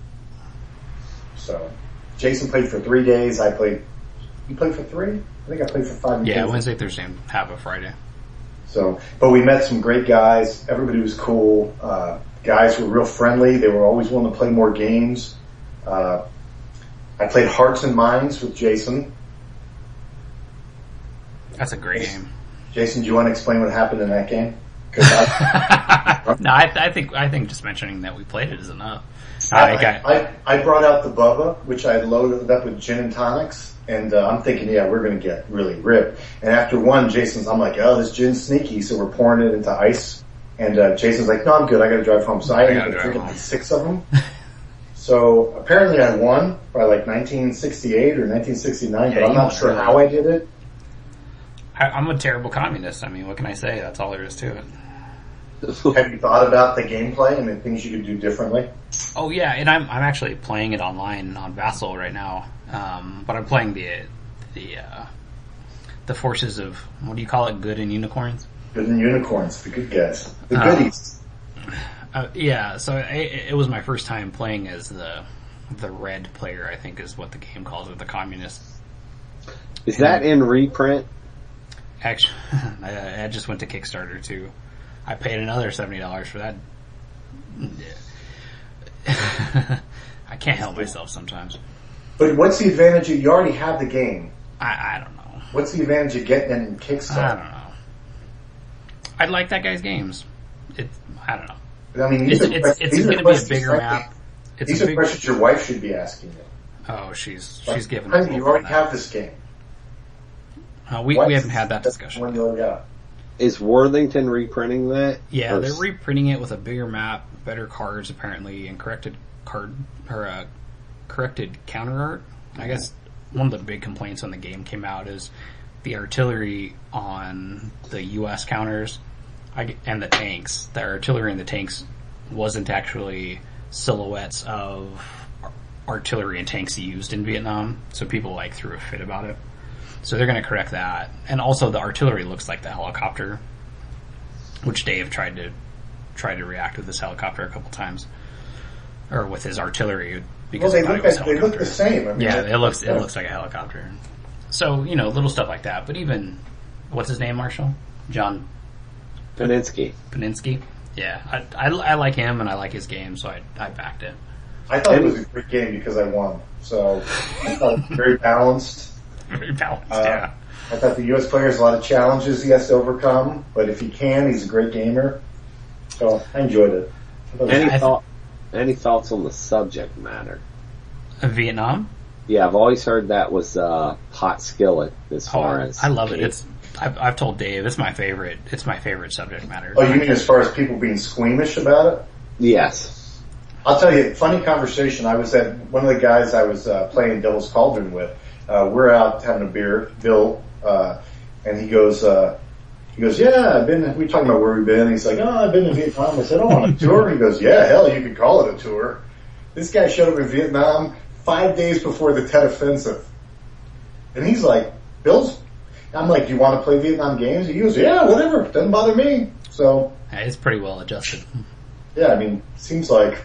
So, Jason played for three days. I played. You played for three? I think I played for five. Yeah, days. Wednesday, Thursday, and half of Friday. So, but we met some great guys. Everybody was cool. Uh, guys were real friendly. They were always willing to play more games. Uh, I played Hearts and Minds with Jason. That's a great game. Jason, do you want to explain what happened in that game? I, no, I, I think I think just mentioning that we played it is enough. I, I I, I brought out the Bubba, which I loaded up with gin and tonics, and uh, I'm thinking, yeah, we're going to get really ripped. And after one, Jason's, I'm like, oh, this gin's sneaky, so we're pouring it into ice. And uh, Jason's like, no, I'm good. I got to drive home. So I ended gotta up drinking like six of them. so apparently I won by like 1968 or 1969, Yeah, but I'm not sure how I did it. I, I'm a terrible communist. I mean, what can I say? That's all there is to it. Have you thought about the gameplay and the things you could do differently? Oh yeah, and I'm I'm actually playing it online on Vassal right now. Um, but I'm playing the the uh, the forces of what do you call it? Good and unicorns. Good and unicorns, the good guys, the Uh, goodies. Uh, yeah, so it, it was my first time playing as the the red player. I think is what the game calls it, the communist. Is that in reprint? Actually, I, I just went to Kickstarter too. I paid another seventy dollars for that. I can't help myself sometimes. But what's the advantage? of- You already have the game. I, I don't know. What's the advantage of getting in Kickstarter? I don't know. I like that guy's games. It. I don't know. I, mean, It's these are, it's, it's are going to be a bigger map. It's These a are big. questions your wife should be asking you. Oh, she's Like, she's giving. honey, you already have this game. Uh, we Why we haven't had that discussion. One you already got. Is Worthington reprinting that? Yeah, Or they're reprinting it with a bigger map, better cards apparently, and corrected card or uh, corrected counter art. I guess one of the big complaints when the game came out is the artillery on the U.S. counters I and the tanks. The artillery and the tanks wasn't actually silhouettes of artillery and tanks used in Vietnam, so people like threw a fit about it. So they're going to correct that, and also the artillery looks like the helicopter which Dave tried to tried to react with this helicopter a couple times, or with his artillery Well, because they look it was at, they look the same. I mean, Yeah, that- it looks it looks like a helicopter. So you know, little stuff like that. But even what's his name, Marshall John Poniske. Paninsky. Yeah, I, I, I like him and I like his game, so I I backed it. I thought it was a great game because I won. So I thought it was very balanced. Very balanced. Uh, yeah. I thought the U.S. player has a lot of challenges he has to overcome, but if he can, he's a great gamer. So I enjoyed it. I thought it was- Any I- thought? Any thoughts on the subject matter? Vietnam. Yeah, I've always heard that was uh, hot skillet as Oh, far as I love it. It's I've, I've told Dave it's my favorite. It's my favorite subject matter. Oh, you mean as far as people being squeamish about it? yes. I'll tell you, funny conversation. I was at one of the guys I was uh, playing Devil's Cauldron with. Uh, we're out having a beer, Bill, uh, and he goes, uh, he goes, yeah, I've been. We talking about where we've been. He's like, oh, I've been to Vietnam. I said, oh, on a tour. He goes, yeah, hell, you could call it a tour. This guy showed up in Vietnam five days before the Tet Offensive, and he's like, Bill's. I'm like, do you want to play Vietnam games? He goes, yeah, whatever, doesn't bother me. So Yeah, it's pretty well adjusted. yeah, I mean, seems like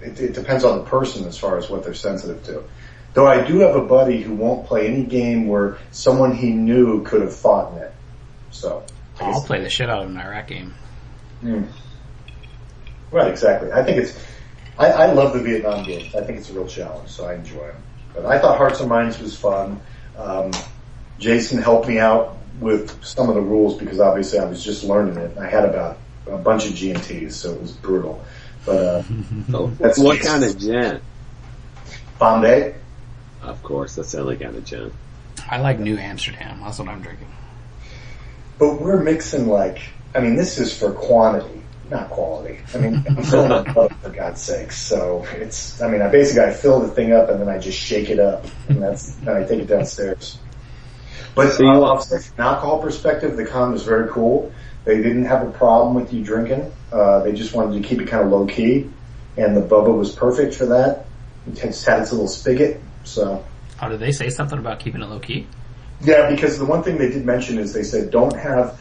it, it depends on the person as far as what they're sensitive to. Though I do have a buddy who won't play any game where someone he knew could have fought in it. So, I I'll play the shit out of an Iraq game. Hmm. right, exactly. I think it's. I, I love the Vietnam games. I think it's a real challenge, so I enjoy them. But I thought Hearts and Minds was fun. Um, Jason helped me out with some of the rules because obviously I was just learning it. I had about a bunch of G&Ts, so it was brutal. But uh, So, That's what kind of gin? Bombay, Of course, that's the only kind of gin. I like New Amsterdam. That's what I'm drinking. But we're mixing like, I mean, this is for quantity, not quality. I mean, I'm filling it up for God's sakes. So it's, I mean, I basically I fill the thing up and then I just shake it up, and that's, then I take it downstairs. But So you uh, want- from an alcohol perspective, the con was very cool. They didn't have a problem with you drinking. Uh, they just wanted to keep it kind of low key, and the Bubba was perfect for that. It just had its little spigot, so. Oh, did they say something about keeping it low key? Yeah, because the one thing they did mention is they said don't have,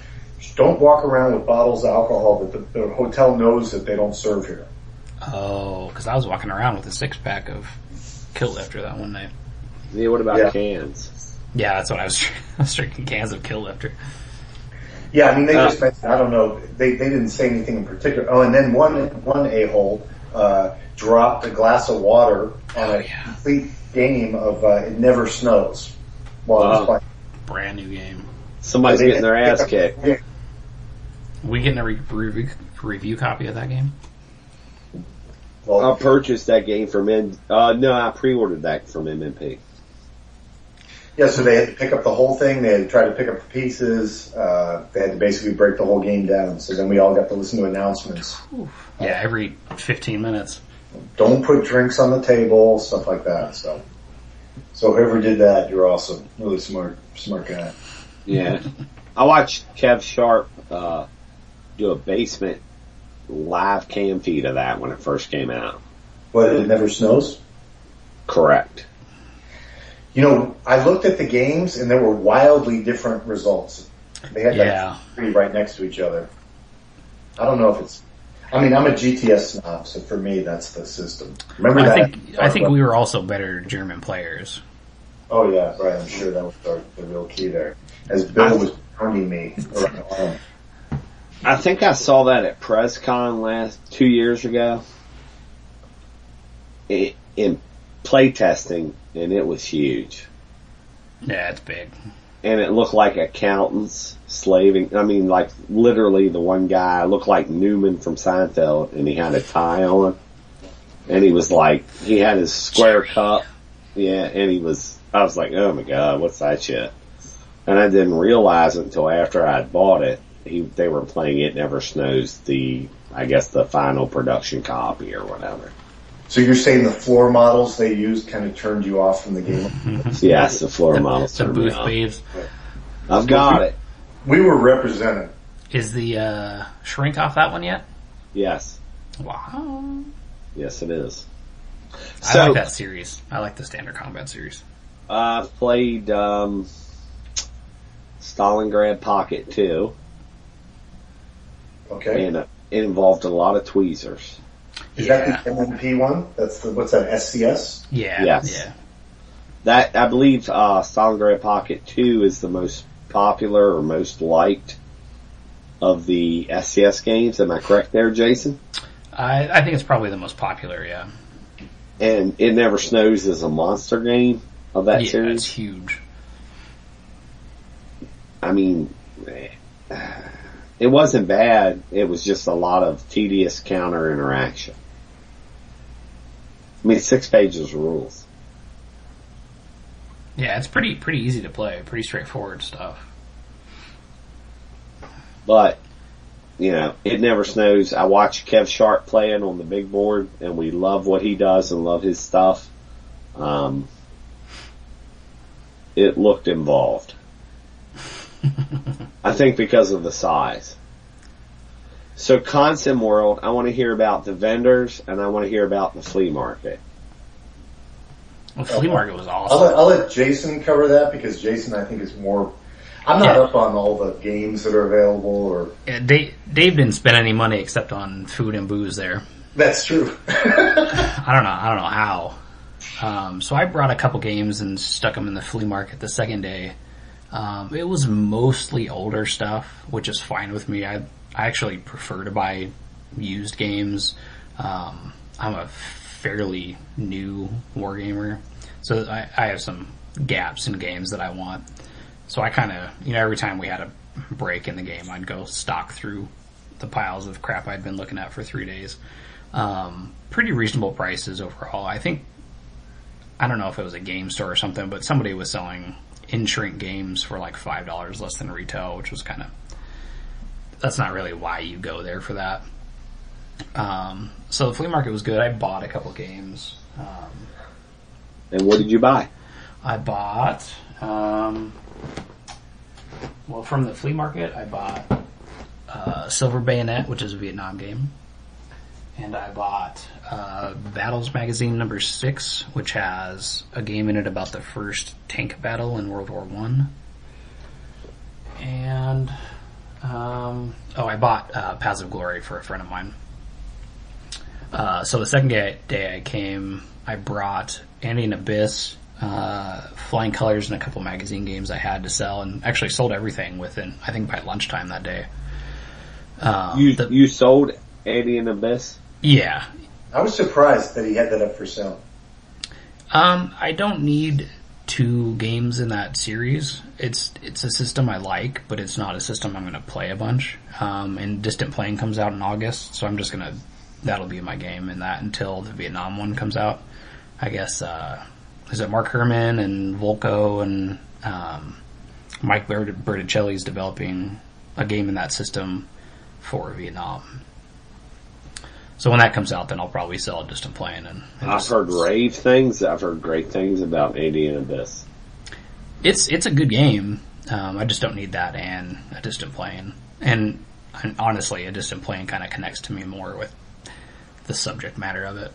don't walk around with bottles of alcohol that the, the hotel knows that they don't serve here. Oh, because I was walking around with a six pack of Kilt Lifter that one night. Yeah, what about Yeah. cans? Yeah, that's what I was. I was drinking cans of Kilt Lifter. Yeah, I mean they Uh. just mentioned, I don't know, they, they didn't say anything in particular. Oh, and then one, one a-hole, uh, dropped a glass of water on Oh, a yeah. complete game of, uh, It Never Snows while I was Wow. playing. Brand new game. Somebody's They- getting their ass kicked. Yeah. We getting a re- review, review copy of that game? Well, I purchased that game from M. Uh, no, I pre-ordered that from MMP. Yeah, so they had to pick up the whole thing. They had to try to pick up the pieces. Uh, they had to basically break the whole game down. So then we all got to listen to announcements. Yeah, every 15 minutes. Don't put drinks on the table, stuff like that. So, so whoever did that, you're awesome. Really smart, smart guy. Yeah. I watched Kev Sharp, uh, do a basement live cam feed of that when it first came out. But it never snows. Correct. You know, I looked at the games and there were wildly different results. They had Yeah. like three right next to each other. I don't know if it's. I mean, I'm a GTS snob, so for me, that's the system. Remember I that? think I uh, think we were also better German players. Oh yeah, right. I'm sure that was our, the real key there. As Bill was pounding me around. I think I saw that at PrezCon last two years ago i- in playtesting, and it was huge. Yeah, it's big. And it looked like accountants slaving. I mean, like literally, the one guy looked like Newman from Seinfeld, and he had a tie on, and he was like, he had his square cup, yeah, and he was. I was like, oh my god, what's that shit? And I didn't realize it until after I'd bought it he, they were playing It Never Snows, the, I guess the final production copy or whatever. So you're saying the floor models they used kind of turned you off from the game? Yes, the floor models. The turned me booth on. babes. I've got it. We were represented. Is the uh, shrink off that one yet? Yes. Wow. Yes, it is. I like that series. I like the standard combat series. I've played, um, Stalingrad Pocket too. Okay. and uh, it involved a lot of tweezers. Is yeah. that the MMP one? That's the, what's that, SCS? yeah. Yes. Yeah. That, I believe, uh, Stalingrad Pocket 2 is the most popular or most liked of the SCS games. Am I correct there, Jason? I, I think it's probably the most popular, yeah. And It Never Snows is a monster game of that yeah, it's series. huge. I mean, it wasn't bad. It was just a lot of tedious counter interaction. I mean, six pages of rules. Yeah, it's pretty pretty easy to play. Pretty straightforward stuff. But, you know, it never snows. I watch Kev Sharp playing on the big board and we love what he does and love his stuff. Um, it looked involved. I think because of the size. So Consim World, I want to hear about the vendors and I want to hear about the flea market. Well, flea market was I'll awesome. let, I'll let Jason cover that because Jason I think is more, I'm not Yeah. up on all the games that are available or, Yeah, Dave, Dave didn't spend any money except on food and booze there. that's true. I don't know. I don't know how. Um, so I brought a couple games and stuck them in the flea market the second day. Um, it was mostly older stuff, which is fine with me. I I actually prefer to buy used games. Um, I'm a fairly new wargamer, so I, I have some gaps in games that I want. So I kind of, you know, every time we had a break in the game, I'd go stock through the piles of crap I'd been looking at for three days. Um, pretty reasonable prices overall. I think, I don't know if it was a game store or something, but somebody was selling in shrink games for like $5 less than retail, which was kind of, that's not really why you go there for that. Um, so the flea market was good. I bought a couple games. Um, And what did you buy? I bought, um, well, from the flea market, I bought uh, Silver Bayonet, which is a Vietnam game, and I bought uh, Battles Magazine number six, which has a game in it about the first tank battle in World War One, and um, oh, I bought uh, Paths of Glory for a friend of mine. Uh, so the second day, day I came, I brought Andean Abyss, uh, Flying Colors, and a couple magazine games I had to sell, and actually sold everything within, I think by lunchtime that day. Um, You, the- you sold Andean Abyss? Yeah. I was surprised that he had that up for sale. Um, I don't need two games in that series. It's it's a system I like, but it's not a system I'm going to play a bunch. Um, and Distant Plain comes out in August, so I'm just gonna that'll be my game in that until the Vietnam one comes out. I guess uh, is it Mark Herman and Volko and um, Mike Bert- is developing a game in that system for Vietnam. So when that comes out, then I'll probably sell a Distant Plain and, and I've just- heard rave things. I've heard great things about Andean Abyss. it's it's a good game. Um, I just don't need that and a distant plain. And, and honestly, a distant plain kind of connects to me more with the subject matter of it.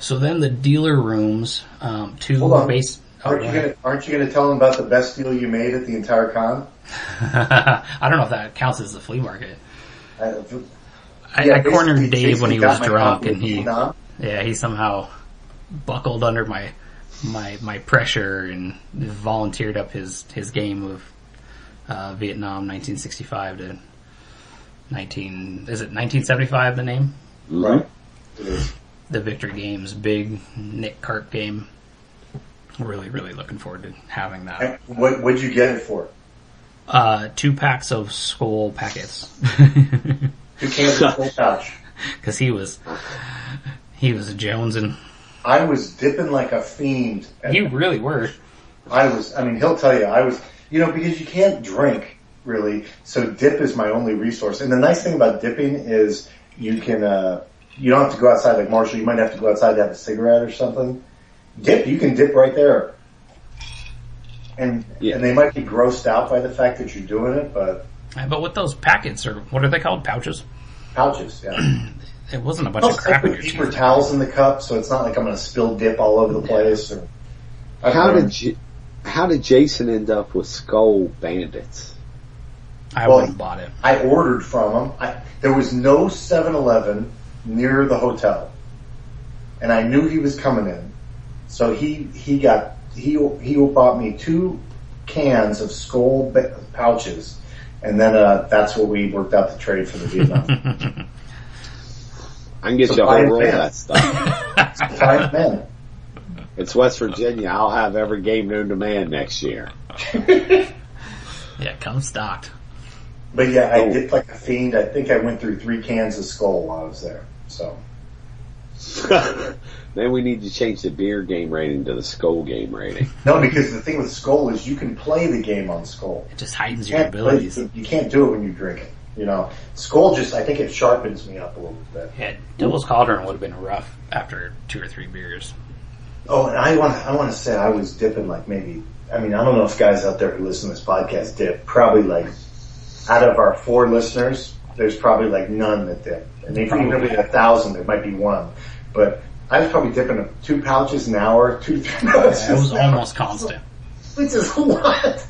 So then the dealer rooms, um, two Hold on. base. oh, Aren't go you gonna, aren't you gonna tell them about the best deal you made at the entire con? I don't know if that counts as the flea market. Uh, I, yeah, I cornered Dave when he was drunk, and he Vietnam. yeah he somehow buckled under my my my pressure and volunteered up his his game of uh, Vietnam 1965 to 19 is it 1975 the name Right. The Victory Games big Nick Karp game. Really really looking forward to having that. And What what'd you get it for? Uh, two packs of Skoal packets Two cans of full pouch. because he was he was a Jones and I was dipping like a fiend. you really were. I was, I mean, he'll tell you, I was, you know, because you can't drink really. So dip is my only resource. And the nice thing about dipping is you can, uh, you don't have to go outside like Marshall. You might have to go outside to have a cigarette or something. Dip, you can dip right there. And, Yeah. and they might be grossed out by the fact that you're doing it, but Uh, but with those packets, or what are they called? Pouches? pouches, yeah. It wasn't a bunch of crap in put your paper teeth. towels in the cup, so it's not like I'm going to spill dip all over the place. Or, How did J- how did Jason end up with Skoal Bandits? I Well, wouldn't bought it. I ordered from them. I, there was no 7-Eleven near the hotel, and I knew he was coming in, so he he got he he bought me two cans of Skoal ba- pouches, and then uh, that's what we worked out the trade for the Vietnam. I can get So you a whole roll of that stuff. Five men. It's West Virginia. I'll have every game known to man next year. Yeah, come stocked. But yeah, I Oh. dipped like a fiend. I think I went through three cans of Skoal while I was there. So then we need to change the beer game rating to the Skoal game rating. no, because the thing with Skoal is you can play the game on Skoal. It just heightens You your can't, play, abilities. you can't do it when you drink it. You know, Skoal just I think it sharpens me up a little bit. Yeah, Devil's Cauldron would have been rough after two or three beers. Oh, and I want I want to say I was dipping like maybe. I mean, I don't know if guys out there who listen to this podcast dip. Probably like out of our four listeners, there's probably like none that dip. And if even if had a thousand, there might be one. But I was probably dipping two pouches an hour, two three pouches. It was an hour, almost constant. Which is a lot.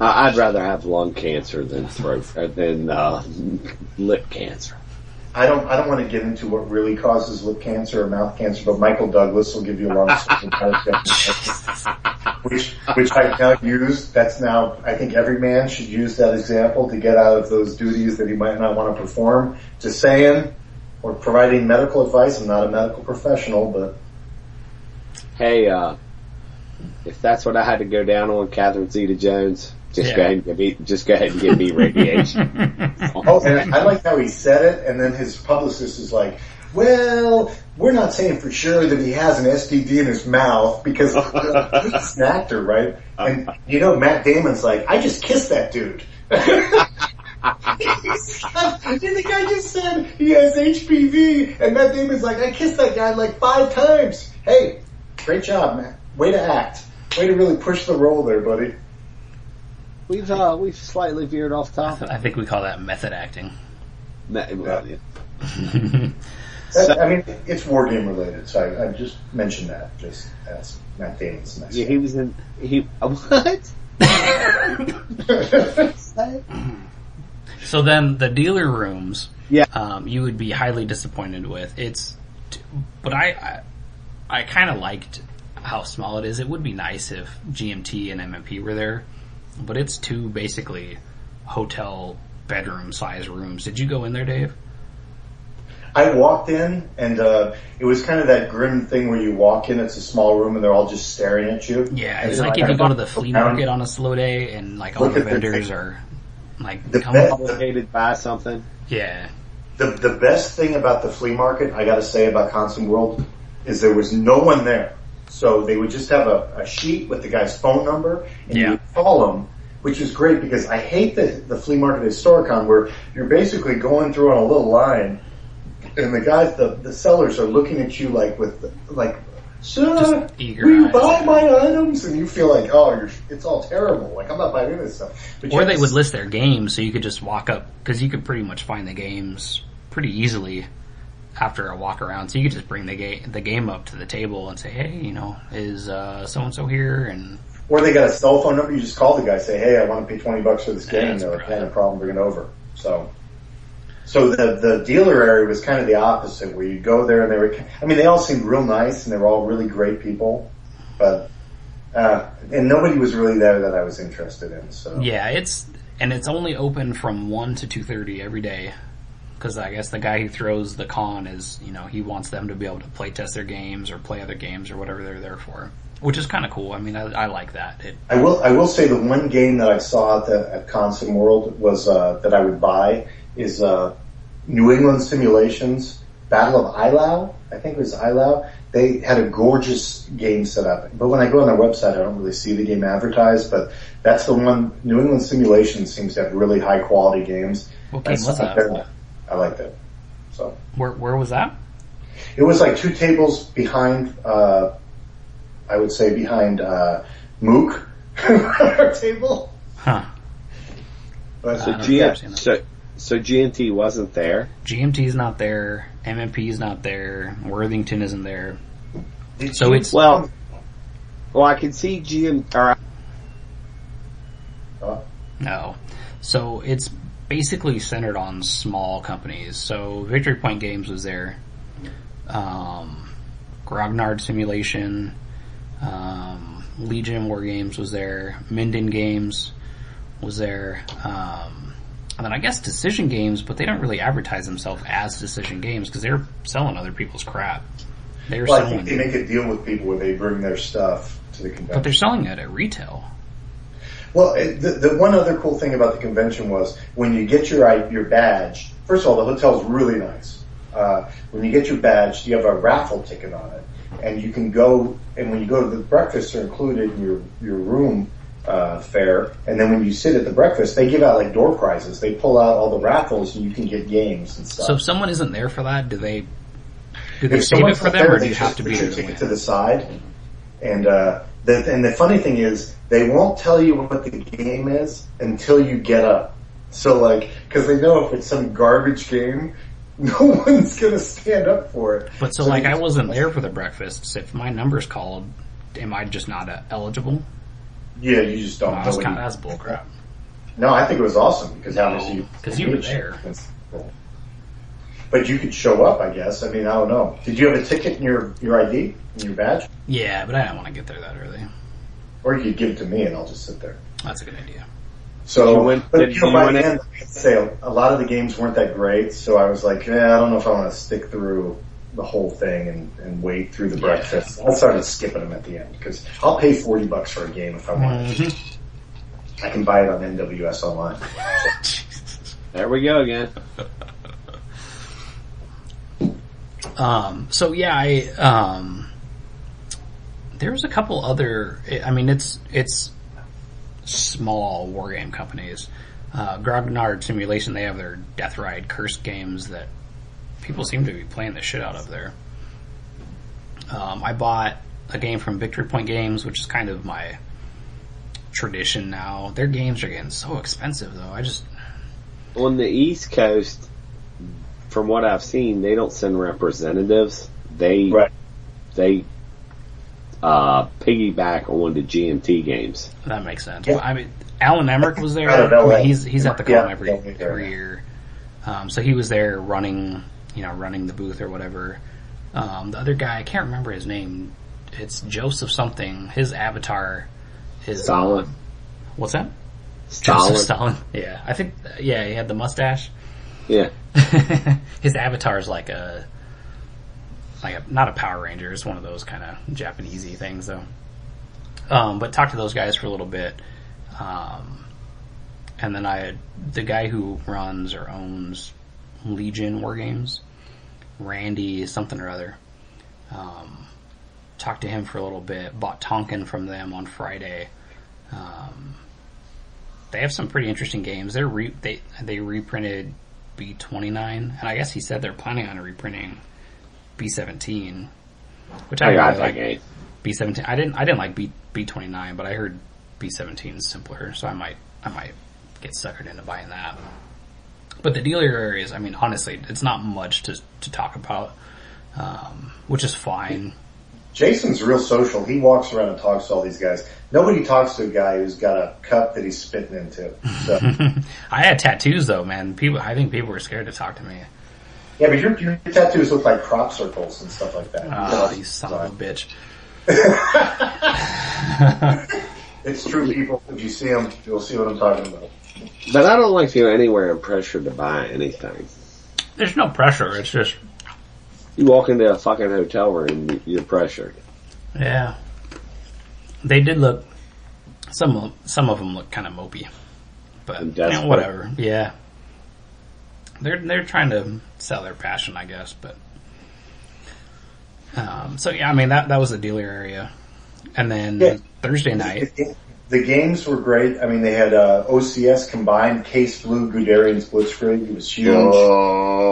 I- I'd rather have lung cancer than throat uh, than uh, lip cancer. I don't I don't want to get into what really causes lip cancer or mouth cancer, but Michael Douglas will give you a long story which which I've now used. That's now I think every man should use that example to get out of those duties that he might not want to perform. Just saying, or providing medical advice. I'm not a medical professional, but Hey, uh, if that's what I had to go down on, Catherine Zeta-Jones, just Yeah. go ahead and give me, just go ahead and give me radiation. oh, and I like how he said it, and then his publicist is like. Well, we're not saying for sure that he has an STD in his mouth because he's an actor, right? And you know, Matt Damon's like, I just kissed that dude. and the guy just said he has HPV, and Matt Damon's like, I kissed that guy like five times. Hey, great job, man. Way to act. Way to really push the role there, buddy. We've, uh, we've slightly veered off topic. I think we call that method acting. Ma- well, yeah. That- I mean, it's war game related, so I, I just mentioned that just as Matt Damon's mess. Yeah, he was in, he, what? So then the dealer rooms, Yeah. um, you would be highly disappointed with. It's, but I, I, I kind of liked how small it is. It would be nice if GMT and MMP were there, but it's two basically hotel bedroom size rooms. Did you go in there, Dave? I walked in and uh, it was kind of that grim thing where you walk in, it's a small room and they're all just staring at you. Yeah, it's you're like if you go to the flea found- market on a slow day and like all Look the at the vendors are like The come best- Obligated by something. yeah. The the best thing about the flea market, I got to say about Consim World, is there was no one there. So they would just have a, a sheet with the guy's phone number, and Yeah. You would call him, which is great because I hate the the flea market at Historicon where you're basically going through on a little line, and the guys, the the sellers are looking at you like with like. Sir, eager will you buy my items? And you feel like, oh, you're, it's all terrible. Like I'm not buying this stuff. But Or they have would list their games so you could just walk up because you could pretty much find the games pretty easily after a walk around. So you could just bring the game the game up to the table and say, "Hey, you know, is so and so here?" And Or they got a cell phone number, you just call the guy, say, hey, I want to pay 20 bucks for this game. That's They're like, yeah, no problem, bring it over. So, so the, the dealer area was kind of the opposite where you go there and they were, I mean, they all seemed real nice and they were all really great people, but, uh, and nobody was really there that I was interested in, so. yeah, it's and it's only open from one to two thirty every day. Because I guess the guy who throws the con is, you know, he wants them to be able to play test their games or play other games or whatever they're there for, which is kind of cool. I mean, I, I like that. It, I will, I will say the one game that I saw at the, at Consim World was, uh, that I would buy is, uh, New England Simulations. Battle of Eylau, I think it was Eylau. They had a gorgeous game set up. But when I go on their website, I don't really see the game advertised, but that's the one, New England Simulations seems to have really high quality games. What game That's was that? I like that. So Where where was that? it was like two tables behind, uh, I would say behind, uh, Mook, our table. Huh. But So, don't think I've seen G- so, so GNT wasn't there. GMT's not there. MMP's not there. Worthington isn't there. Did So you- it's- Well, well, I can see GM, or Uh, No. So it's basically centered on small companies. So Victory Point Games was there. Um, Grognard Simulation, um, Legion War Games was there. Minden Games was there. Um, and then I guess Decision Games, but they don't really advertise themselves as Decision Games because they're selling other people's crap. They're well, I selling, think they make a deal with people where they bring their stuff to the convention. but they're selling it at retail. Well, the, the one other cool thing about the convention was when you get your your badge. First of all, the hotel's really nice. Uh, when you get your badge, you have a raffle ticket on it, and you can go. And when you go to the breakfast, are included in your your room uh, fare. And then when you sit at the breakfast, they give out like door prizes. They pull out all the raffles, and you can get games and stuff. So if someone isn't there for that, do they do they If save it for them, there, or do you have to be there? ticket win? to the side. And uh, the and the funny thing is, they won't tell you what the game is until you get up. So like, because they know if it's some garbage game, no one's gonna stand up for it. But so, they like, I wasn't there for the breakfasts. If my number's called, am I just not uh, eligible? Yeah, you just don't. No, that's kind of that's bullcrap. no, I think it was awesome because obviously you 'cause you were there. But you could show up, I guess. I mean, I don't know. Did you have a ticket in your your ID in your badge, Yeah, but I don't want to get there that early. or you could give it to me and I'll just sit there. That's a good idea. So, You went- but did you know, you by went the in- end, I have to say a lot of the games weren't that great. So I was like, yeah, I don't know if I want to stick through the whole thing and, and wait through the Yeah. breakfast. I started skipping them at the end because I'll pay forty bucks for a game if I want. Mm-hmm. I can buy it on NWS online. there we go again. Um, so yeah, I, um, there's a couple other, I mean, it's, it's small war game companies. Uh, Grognard Simulation, they have their Death Ride Kursk games that people seem to be playing the shit out of there. Um, I bought a game from Victory Point Games, which is kind of my tradition now. Their games are getting so expensive though. I just, On the East Coast, from what I've seen, they don't send representatives. They Right. they uh, piggyback on the GMT games. That makes sense. Yeah. Well, I mean, Alan Emrich was there. Out of LA. He's he's at the con Yeah, every yeah, yeah. every year. Um, so he was there running, you know, running the booth or whatever. Um, the other guy, I can't remember his name. It's Joseph something. His avatar is Stalin. What's that? Stalin. Joseph Stalin. Yeah, I think. Yeah, he had the mustache. Yeah. his avatar is like a like a not a Power Ranger. It's one of those kind of Japanesey things, though. Um, but talked to those guys for a little bit, um, and then I the guy who runs or owns Legion War Games, Randy something or other. Um, talked to him for a little bit. Bought Tonkin from them on Friday. Um, they have some pretty interesting games. They're re- they they reprinted B twenty nine, and I guess he said they're planning on reprinting B seventeen, which I, I got really like. B seventeen. I didn't I didn't like B B twenty nine, but I heard B seventeen is simpler, so I might I might get suckered into buying that. But the deal here is, I mean, honestly, it's not much to to talk about, um, which is fine. Jason's real social. He walks around and talks to all these guys. Nobody talks to a guy who's got a cup that he's spitting into. So, I had tattoos though, man. People, I think people were scared to talk to me. Yeah, but your, your tattoos look like crop circles and stuff like that. Oh, you son of a bitch. It's true, people. If you see them, you'll see what I'm talking about. But I don't like feeling anywhere in pressure to buy anything. There's no pressure. It's just, You walk into a fucking hotel room, you're pressured. yeah. They did look. Some of some of them look kind of mopey, but you know, whatever. Yeah, they're they're trying to sell their passion, I guess. But Um, so yeah, I mean that that was the dealer area, and then Yeah. Thursday night. The games were great. I mean, they had uh, OCS combined, Case Blue, Guderian's Blitzkrieg. It was huge.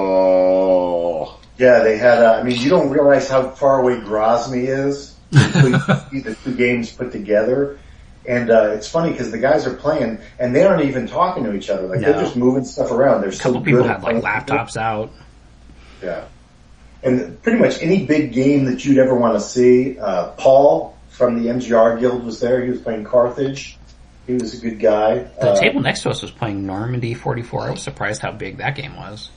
Oh. Yeah, they had. Uh, I mean, you don't realize how far away Grozny is until you see the two games put together. And uh, it's funny because the guys are playing and they aren't even talking to each other. Like No. they're just moving stuff around. They're A couple so people have like laptops out. Yeah. And pretty much any big game that you'd ever want to see, uh, Paul from the MGR Guild was there. He was playing Carthage. He was a good guy. The Uh, table next to us was playing Normandy 44. I was surprised how big that game was.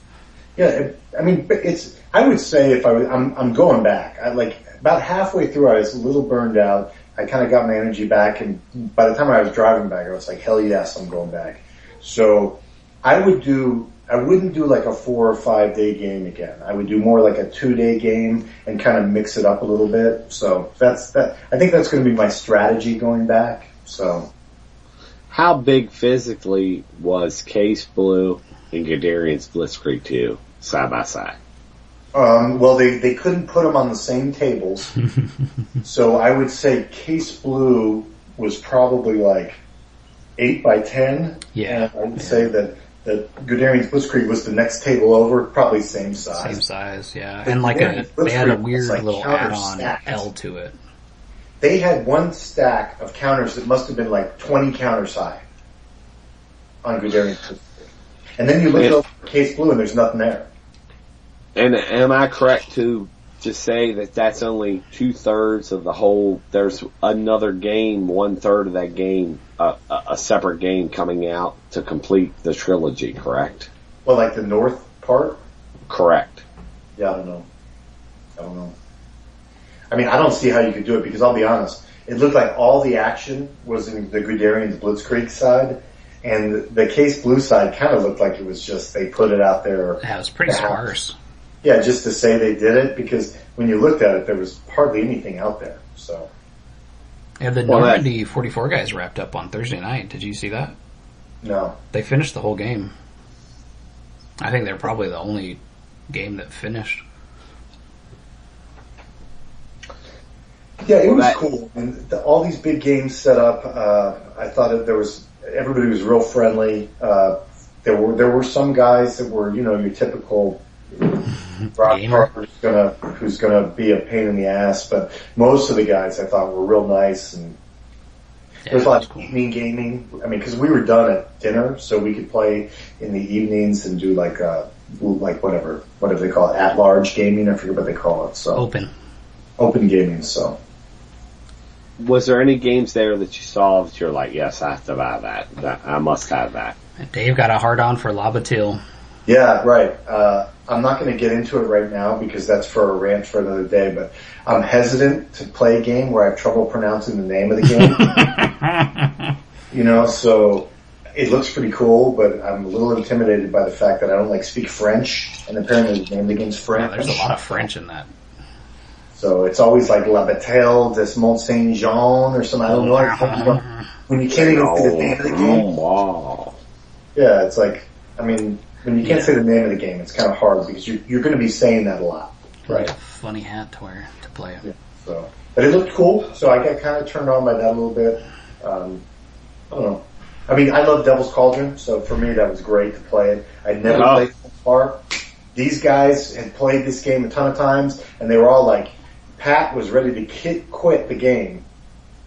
Yeah, it, I mean, it's. I would say if I was, I'm, I'm going back. I like about halfway through, I was a little burned out. I kind of got my energy back, and by the time I was driving back, I was like, hell yes, I'm going back. So I would do. I wouldn't do like a four or five day game again. I would do more like a two day game and kind of mix it up a little bit. So that's that. I think that's going to be my strategy going back. So How big physically was Case Blue and Guderian's Blitzkrieg 2 side by side? Um, well, they, they couldn't put them on the same tables. so I would say Case Blue was probably like 8 by 10. Yeah. And I would say that, that Guderian's Blitzkrieg was the next table over, probably same size. Same size, yeah. And like a, they had a weird like little counter add-on stacked. L to it. They had one stack of counters that must have been like 20 counters high on Guderian's Blitzkrieg. And then you look Yeah. over Case Blue and there's nothing there. And am I correct to to say that that's only two thirds of the whole? There's another game, one third of that game, uh, a, a separate game coming out to complete the trilogy. Correct. Well, like the north part, Correct. Yeah, I don't know. I don't know. I mean, I don't see how you could do it because I'll be honest. It looked like all the action was in the Guderian's Blitzkrieg side, and the Case Blue side kind of looked like it was just they put it out there. Yeah, it was pretty Yeah. sparse. Yeah, just to say they did it because when you looked at it, there was hardly anything out there. So Yeah, the Well, that- Normandy 44 guys wrapped up on Thursday night. Did you see that? no, They finished the whole game. I think they're probably the only game that finished. Yeah, it was cool. And the, all these big games set up. Uh, I thought that there was everybody was real friendly. Uh, there were there were some guys that were you know your typical rock Gamer. star gonna who's gonna be a pain in the ass, but most of the guys I thought were real nice and Yeah, there was a lot of cool. evening gaming. I mean, because we were done at dinner, so we could play in the evenings and do like uh like whatever whatever they call it at large gaming. I forget what they call it. So Open. open gaming. So. Was there any games there that you saw that you're like, yes, I have to buy that. that I must have that. Dave got a hard on for La Bataille. Yeah, right. Uh, I'm not going to get into it right now because that's for a rant for another day, but I'm hesitant to play a game where I have trouble pronouncing the name of the game. you know, so it looks pretty cool, but I'm a little intimidated by the fact that I don't like speak French, and apparently the name of the game's Yeah, French. there's a lot of French in that. So it's always like La Bataille des Mont Saint Jean or something. I don't know. When you can't even say the name of the game. Oh. Yeah, it's like, I mean, when you can't say the name of the game, it's kind of hard because you're, you're going to be saying that a lot. Right. a funny hat to wear to play it. So, but it looked cool, so I got kind of turned on by that a little bit. Um, I don't know. I mean, I love Devil's Cauldron, so for me that was great to play it. I'd never Oh. played it before. These guys had played this game a ton of times, and they were all like, Pat was ready to ki- quit the game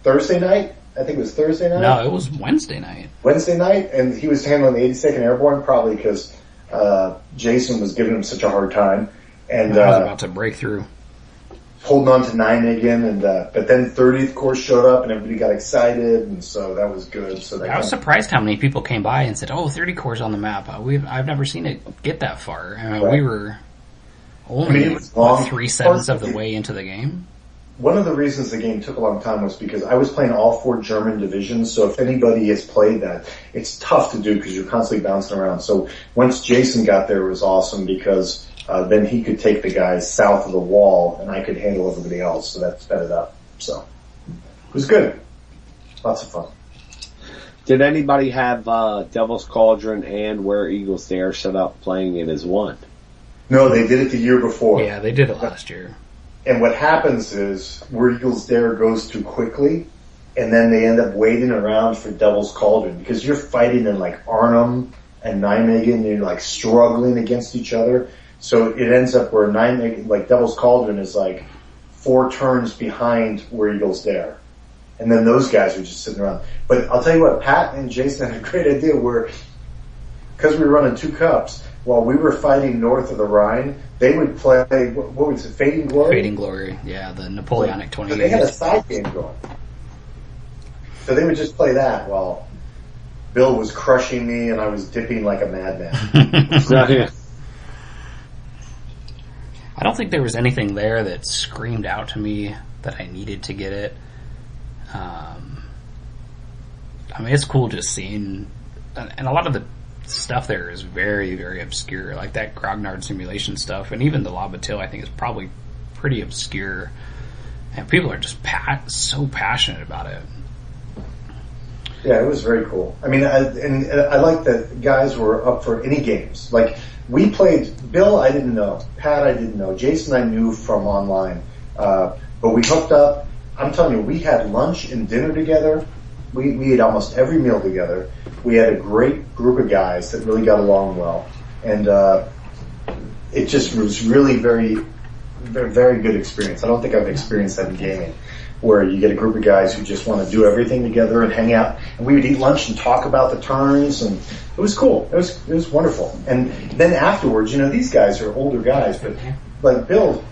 Thursday night. I think it was Thursday night. No, it was Wednesday night. Wednesday night, and he was handling the 82nd Airborne probably because uh, Jason was giving him such a hard time, and I was uh, about to break through. holding on to nine again. And uh, but then 30th Corps showed up, and everybody got excited, and so that was good. So I was surprised how many people came by and said, "Oh, 30 Corps on the map." Uh, We've I've never seen it get that far. I mean, Right. we were only I mean, it was what, long. three sevenths of the way into the game. One of the reasons the game took a long time was because I was playing all four German divisions. So if anybody has played that, it's tough to do because you're constantly bouncing around. So once Jason got there, it was awesome because uh, then he could take the guys south of the wall, and I could handle everybody else. So that sped it up. So it was good. Lots of fun. Did anybody have uh, Devil's Cauldron and Where Eagles Dare set up playing it as one? No, they did it the year before. Yeah, they did it last year. And what happens is Where Eagles Dare goes too quickly, and then they end up waiting around for Devil's Cauldron because you're fighting in like Arnhem and Nijmegen, and you're like struggling against each other. So it ends up where Nijmegen, like Devil's Cauldron, is like four turns behind Where Eagles Dare. And then those guys are just sitting around. But I'll tell you what, Pat and Jason had a great idea where, because we were running two cups, while we were fighting north of the Rhine, they would play, what, what was it, Fading Glory? Fading Glory, yeah, the Napoleonic So they had a side game going. So they would just play that while Bill was crushing me and I was dipping like a madman. So, yeah. I don't think there was anything there that screamed out to me that I needed to get it. Um, I mean, it's cool just seeing, and and a lot of the stuff there is very, very obscure. Like that Grognard simulation stuff, and even the La Bataille, I think is probably pretty obscure. And people are just so passionate about it. Yeah, it was very cool. I mean, I, and I like that guys were up for any games. Like we played Bill, I didn't know. Pat, I didn't know. Jason, I knew from online. Uh, but we hooked up. I'm telling you, we had lunch and dinner together. We we ate almost every meal together. We had a great group of guys that really got along well, and uh, it just was really very, very, very good experience. I don't think I've experienced that in gaming where you get a group of guys who just want to do everything together and hang out. And we would eat lunch and talk about the turns, and it was cool. It was it was wonderful. And then afterwards, you know, these guys are older guys, but like Bill,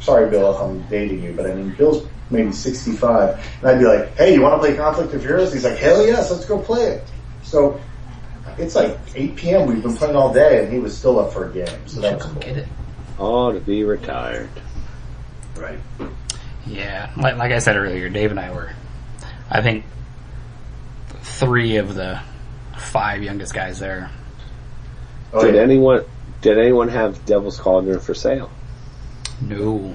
sorry Bill if I'm dating you, but I mean Bill's maybe 65, and I'd be like, hey, you want to play Conflict of Heroes? He's like, hell yes, let's go play it. So it's like 8 p.m. We've been playing all day, and he was still up for a game. So that was cool. get it. Oh, to be retired. Right. Yeah, like, like I said earlier, Dave and I were, I think, three of the five youngest guys there. Oh, did yeah. anyone did anyone have Devil's Cauldron for sale? No,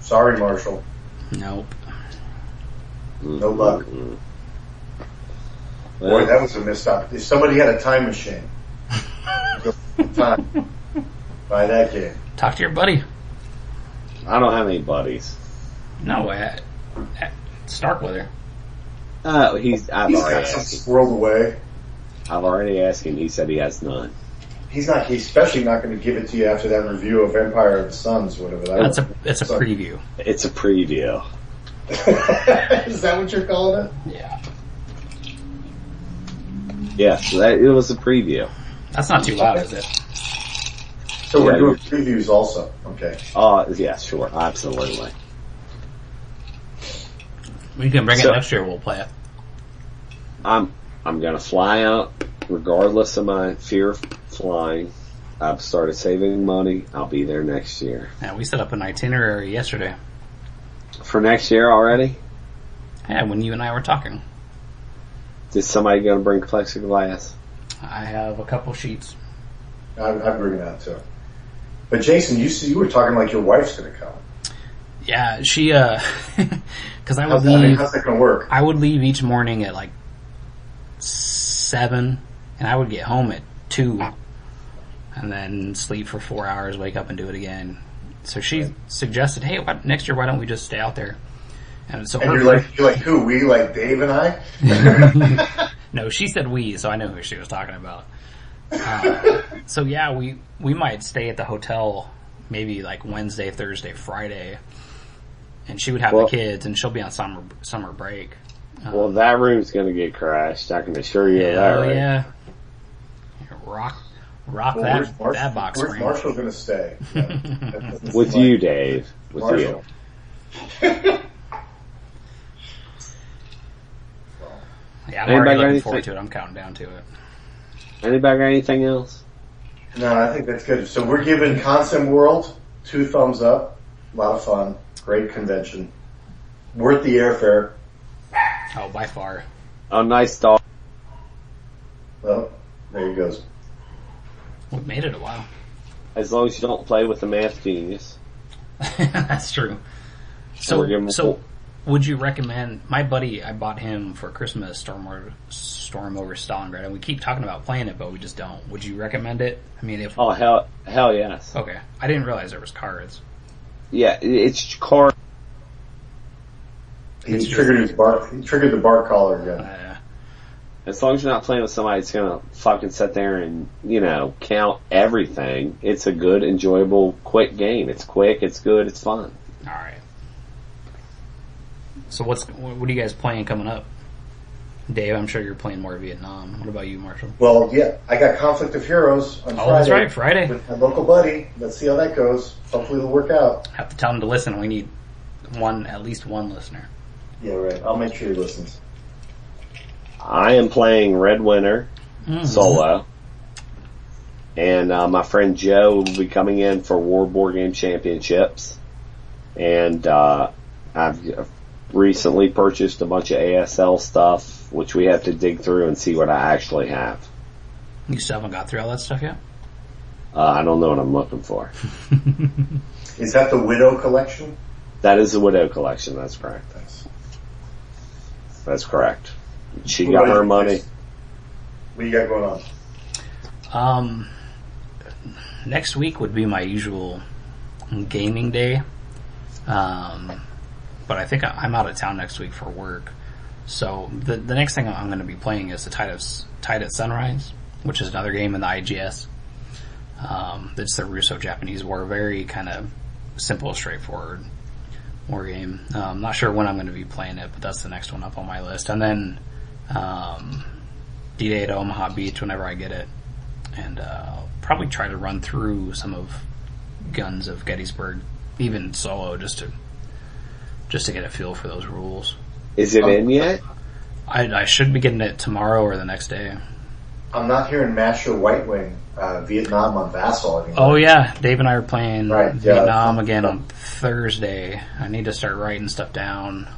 Sorry, Marshall. nope. No luck. Mm. Boy, Well, that was a missed op. If somebody had a time machine, go time, buy that game. Talk to your buddy. I don't have any buddies. No, at, at Starkweather. Uh, he's I've He's already got some asked. him. squirreled away. I've already asked him. He said he has none. He's not. He's especially not going to give it to you after that review of Empire of the Suns, whatever that. That's a was. it's a So- preview. It's a preview. Is that what you're calling it? Yeah, Yes, that, it was a preview. that's not too loud, is it? So we're Yeah, doing previews also. Okay. Oh, yeah, sure, absolutely. We can bring So- it next year. We'll play it. I'm I'm gonna fly out regardless of my fear of flying. I've started saving money. I'll be there next year. Yeah, we set up an itinerary yesterday. For next year already? Yeah, when you and I were talking, Is somebody gonna bring plexiglass? I have a couple sheets. I, I bring that too. But Jason, you see, you were talking like your wife's going to come. Yeah, she uh, because I would How's that, I mean, how's that going to work? I would leave each morning at like seven, and I would get home at two, and then sleep for four hours, wake up and do it again. So she suggested, "Hey, why, next year why don't we just stay out there?" And so And her, you're like, you're like who? We like Dave and I? no, she said we, so I know who she was talking about. Uh, so yeah, we we might stay at the hotel maybe like Wednesday, Thursday, Friday, and she would have Well- the kids, and she'll be on summer summer break. Um, Well, that room's gonna get crashed. I can assure you of that. Right? yeah. Rock, rock Well, that, where's Marsh- that box Where's spring. Marshall going to stay? Yeah. With like- you, Dave. With Marshall. Yeah, I'm Anybody already looking forward to it. I'm counting down to it. you. Anybody got anything else? No, I think that's good. So we're giving Consim World two thumbs up. A lot of fun. Great convention. Worth the airfare. Oh, by far. Oh, nice dog. Well, there he goes. We've made it a while. As long as you don't play with the math genius. That's true. So, We're giving- so would you recommend my buddy? I bought him for Christmas Storm over, Storm over Stalingrad, and we keep talking about playing it, but we just don't. Would you recommend it? I mean, if Oh hell, hell yes. okay, I didn't realize there was cards. Yeah, it's card. He It's just- triggered his bark. He triggered the bar collar again. Uh, As long as you're not playing with somebody that's gonna fucking sit there and you know count everything, it's a good, enjoyable, quick game. It's quick, it's good, it's fun. all right. So what's what are you guys playing coming up? Dave, I'm sure you're playing more Vietnam. What about you, Marshall? Well, yeah, I got Conflict of Heroes on Oh, Friday. that's right, Friday. With my local buddy. Let's see how that goes. Hopefully it'll work out. Have to tell them to listen. We need one, at least one listener. Yeah, right. I'll make sure he listens. I am playing Red Winter Mm. solo, and uh, my friend Joe will be coming in for World Board Game Championships, and uh, I've recently purchased a bunch of ASL stuff, which we have to dig through and see what I actually have. You still haven't got through all that stuff yet? Uh, I don't know what I'm looking for. Is that the Widow collection? That is the Widow collection. That's correct. Thanks. That's correct. She got her money. What you got going on? Um, next week would be my usual gaming day. Um, but I think I'm out of town next week for work. So the the next thing I'm going to be playing is the Tide of Tide at Sunrise, which is another game in the IGS. Um, it's the Russo Japanese War, very kind of simple, straightforward war game. I'm um, not sure when I'm going to be playing it, but that's the next one up on my list. And then um, D-Day at Omaha Beach whenever I get it, and uh, probably try to run through some of Guns of Gettysburg, even solo, just to just to get a feel for those rules. Is it in yet? I, I should be getting it tomorrow or the next day. I'm not hearing Master White Wing, uh, Vietnam on Vassal anymore. Oh yeah, Dave and I are playing Right, yeah. Vietnam again on Thursday. I need to start writing stuff down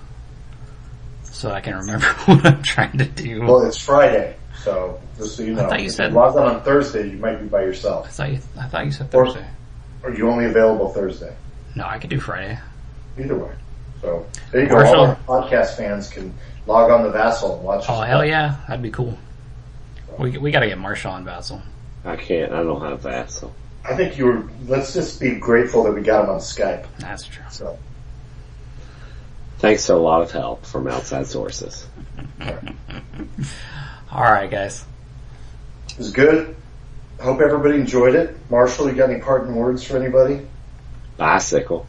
so I can remember what I'm trying to do. Well, it's Friday, so just so you know. I thought you if said- log on on Thursday, you might be by yourself. I yourself. thought you, I thought you said Or- Thursday. Are you only available Thursday? No, I could do Friday. Either way. So there you go. Marshall. All our podcast fans can log on to Vassal and watch. Oh hell play. yeah, that'd be cool. We we got to get Marshall on Vassal. I can't. I don't have Vassal. I think you were. Let's just be grateful that we got him on Skype. That's true. So thanks to a lot of help from outside sources. All right, guys. it was good. Hope everybody enjoyed it. Marshall, you got any parting words for anybody? Bicycle.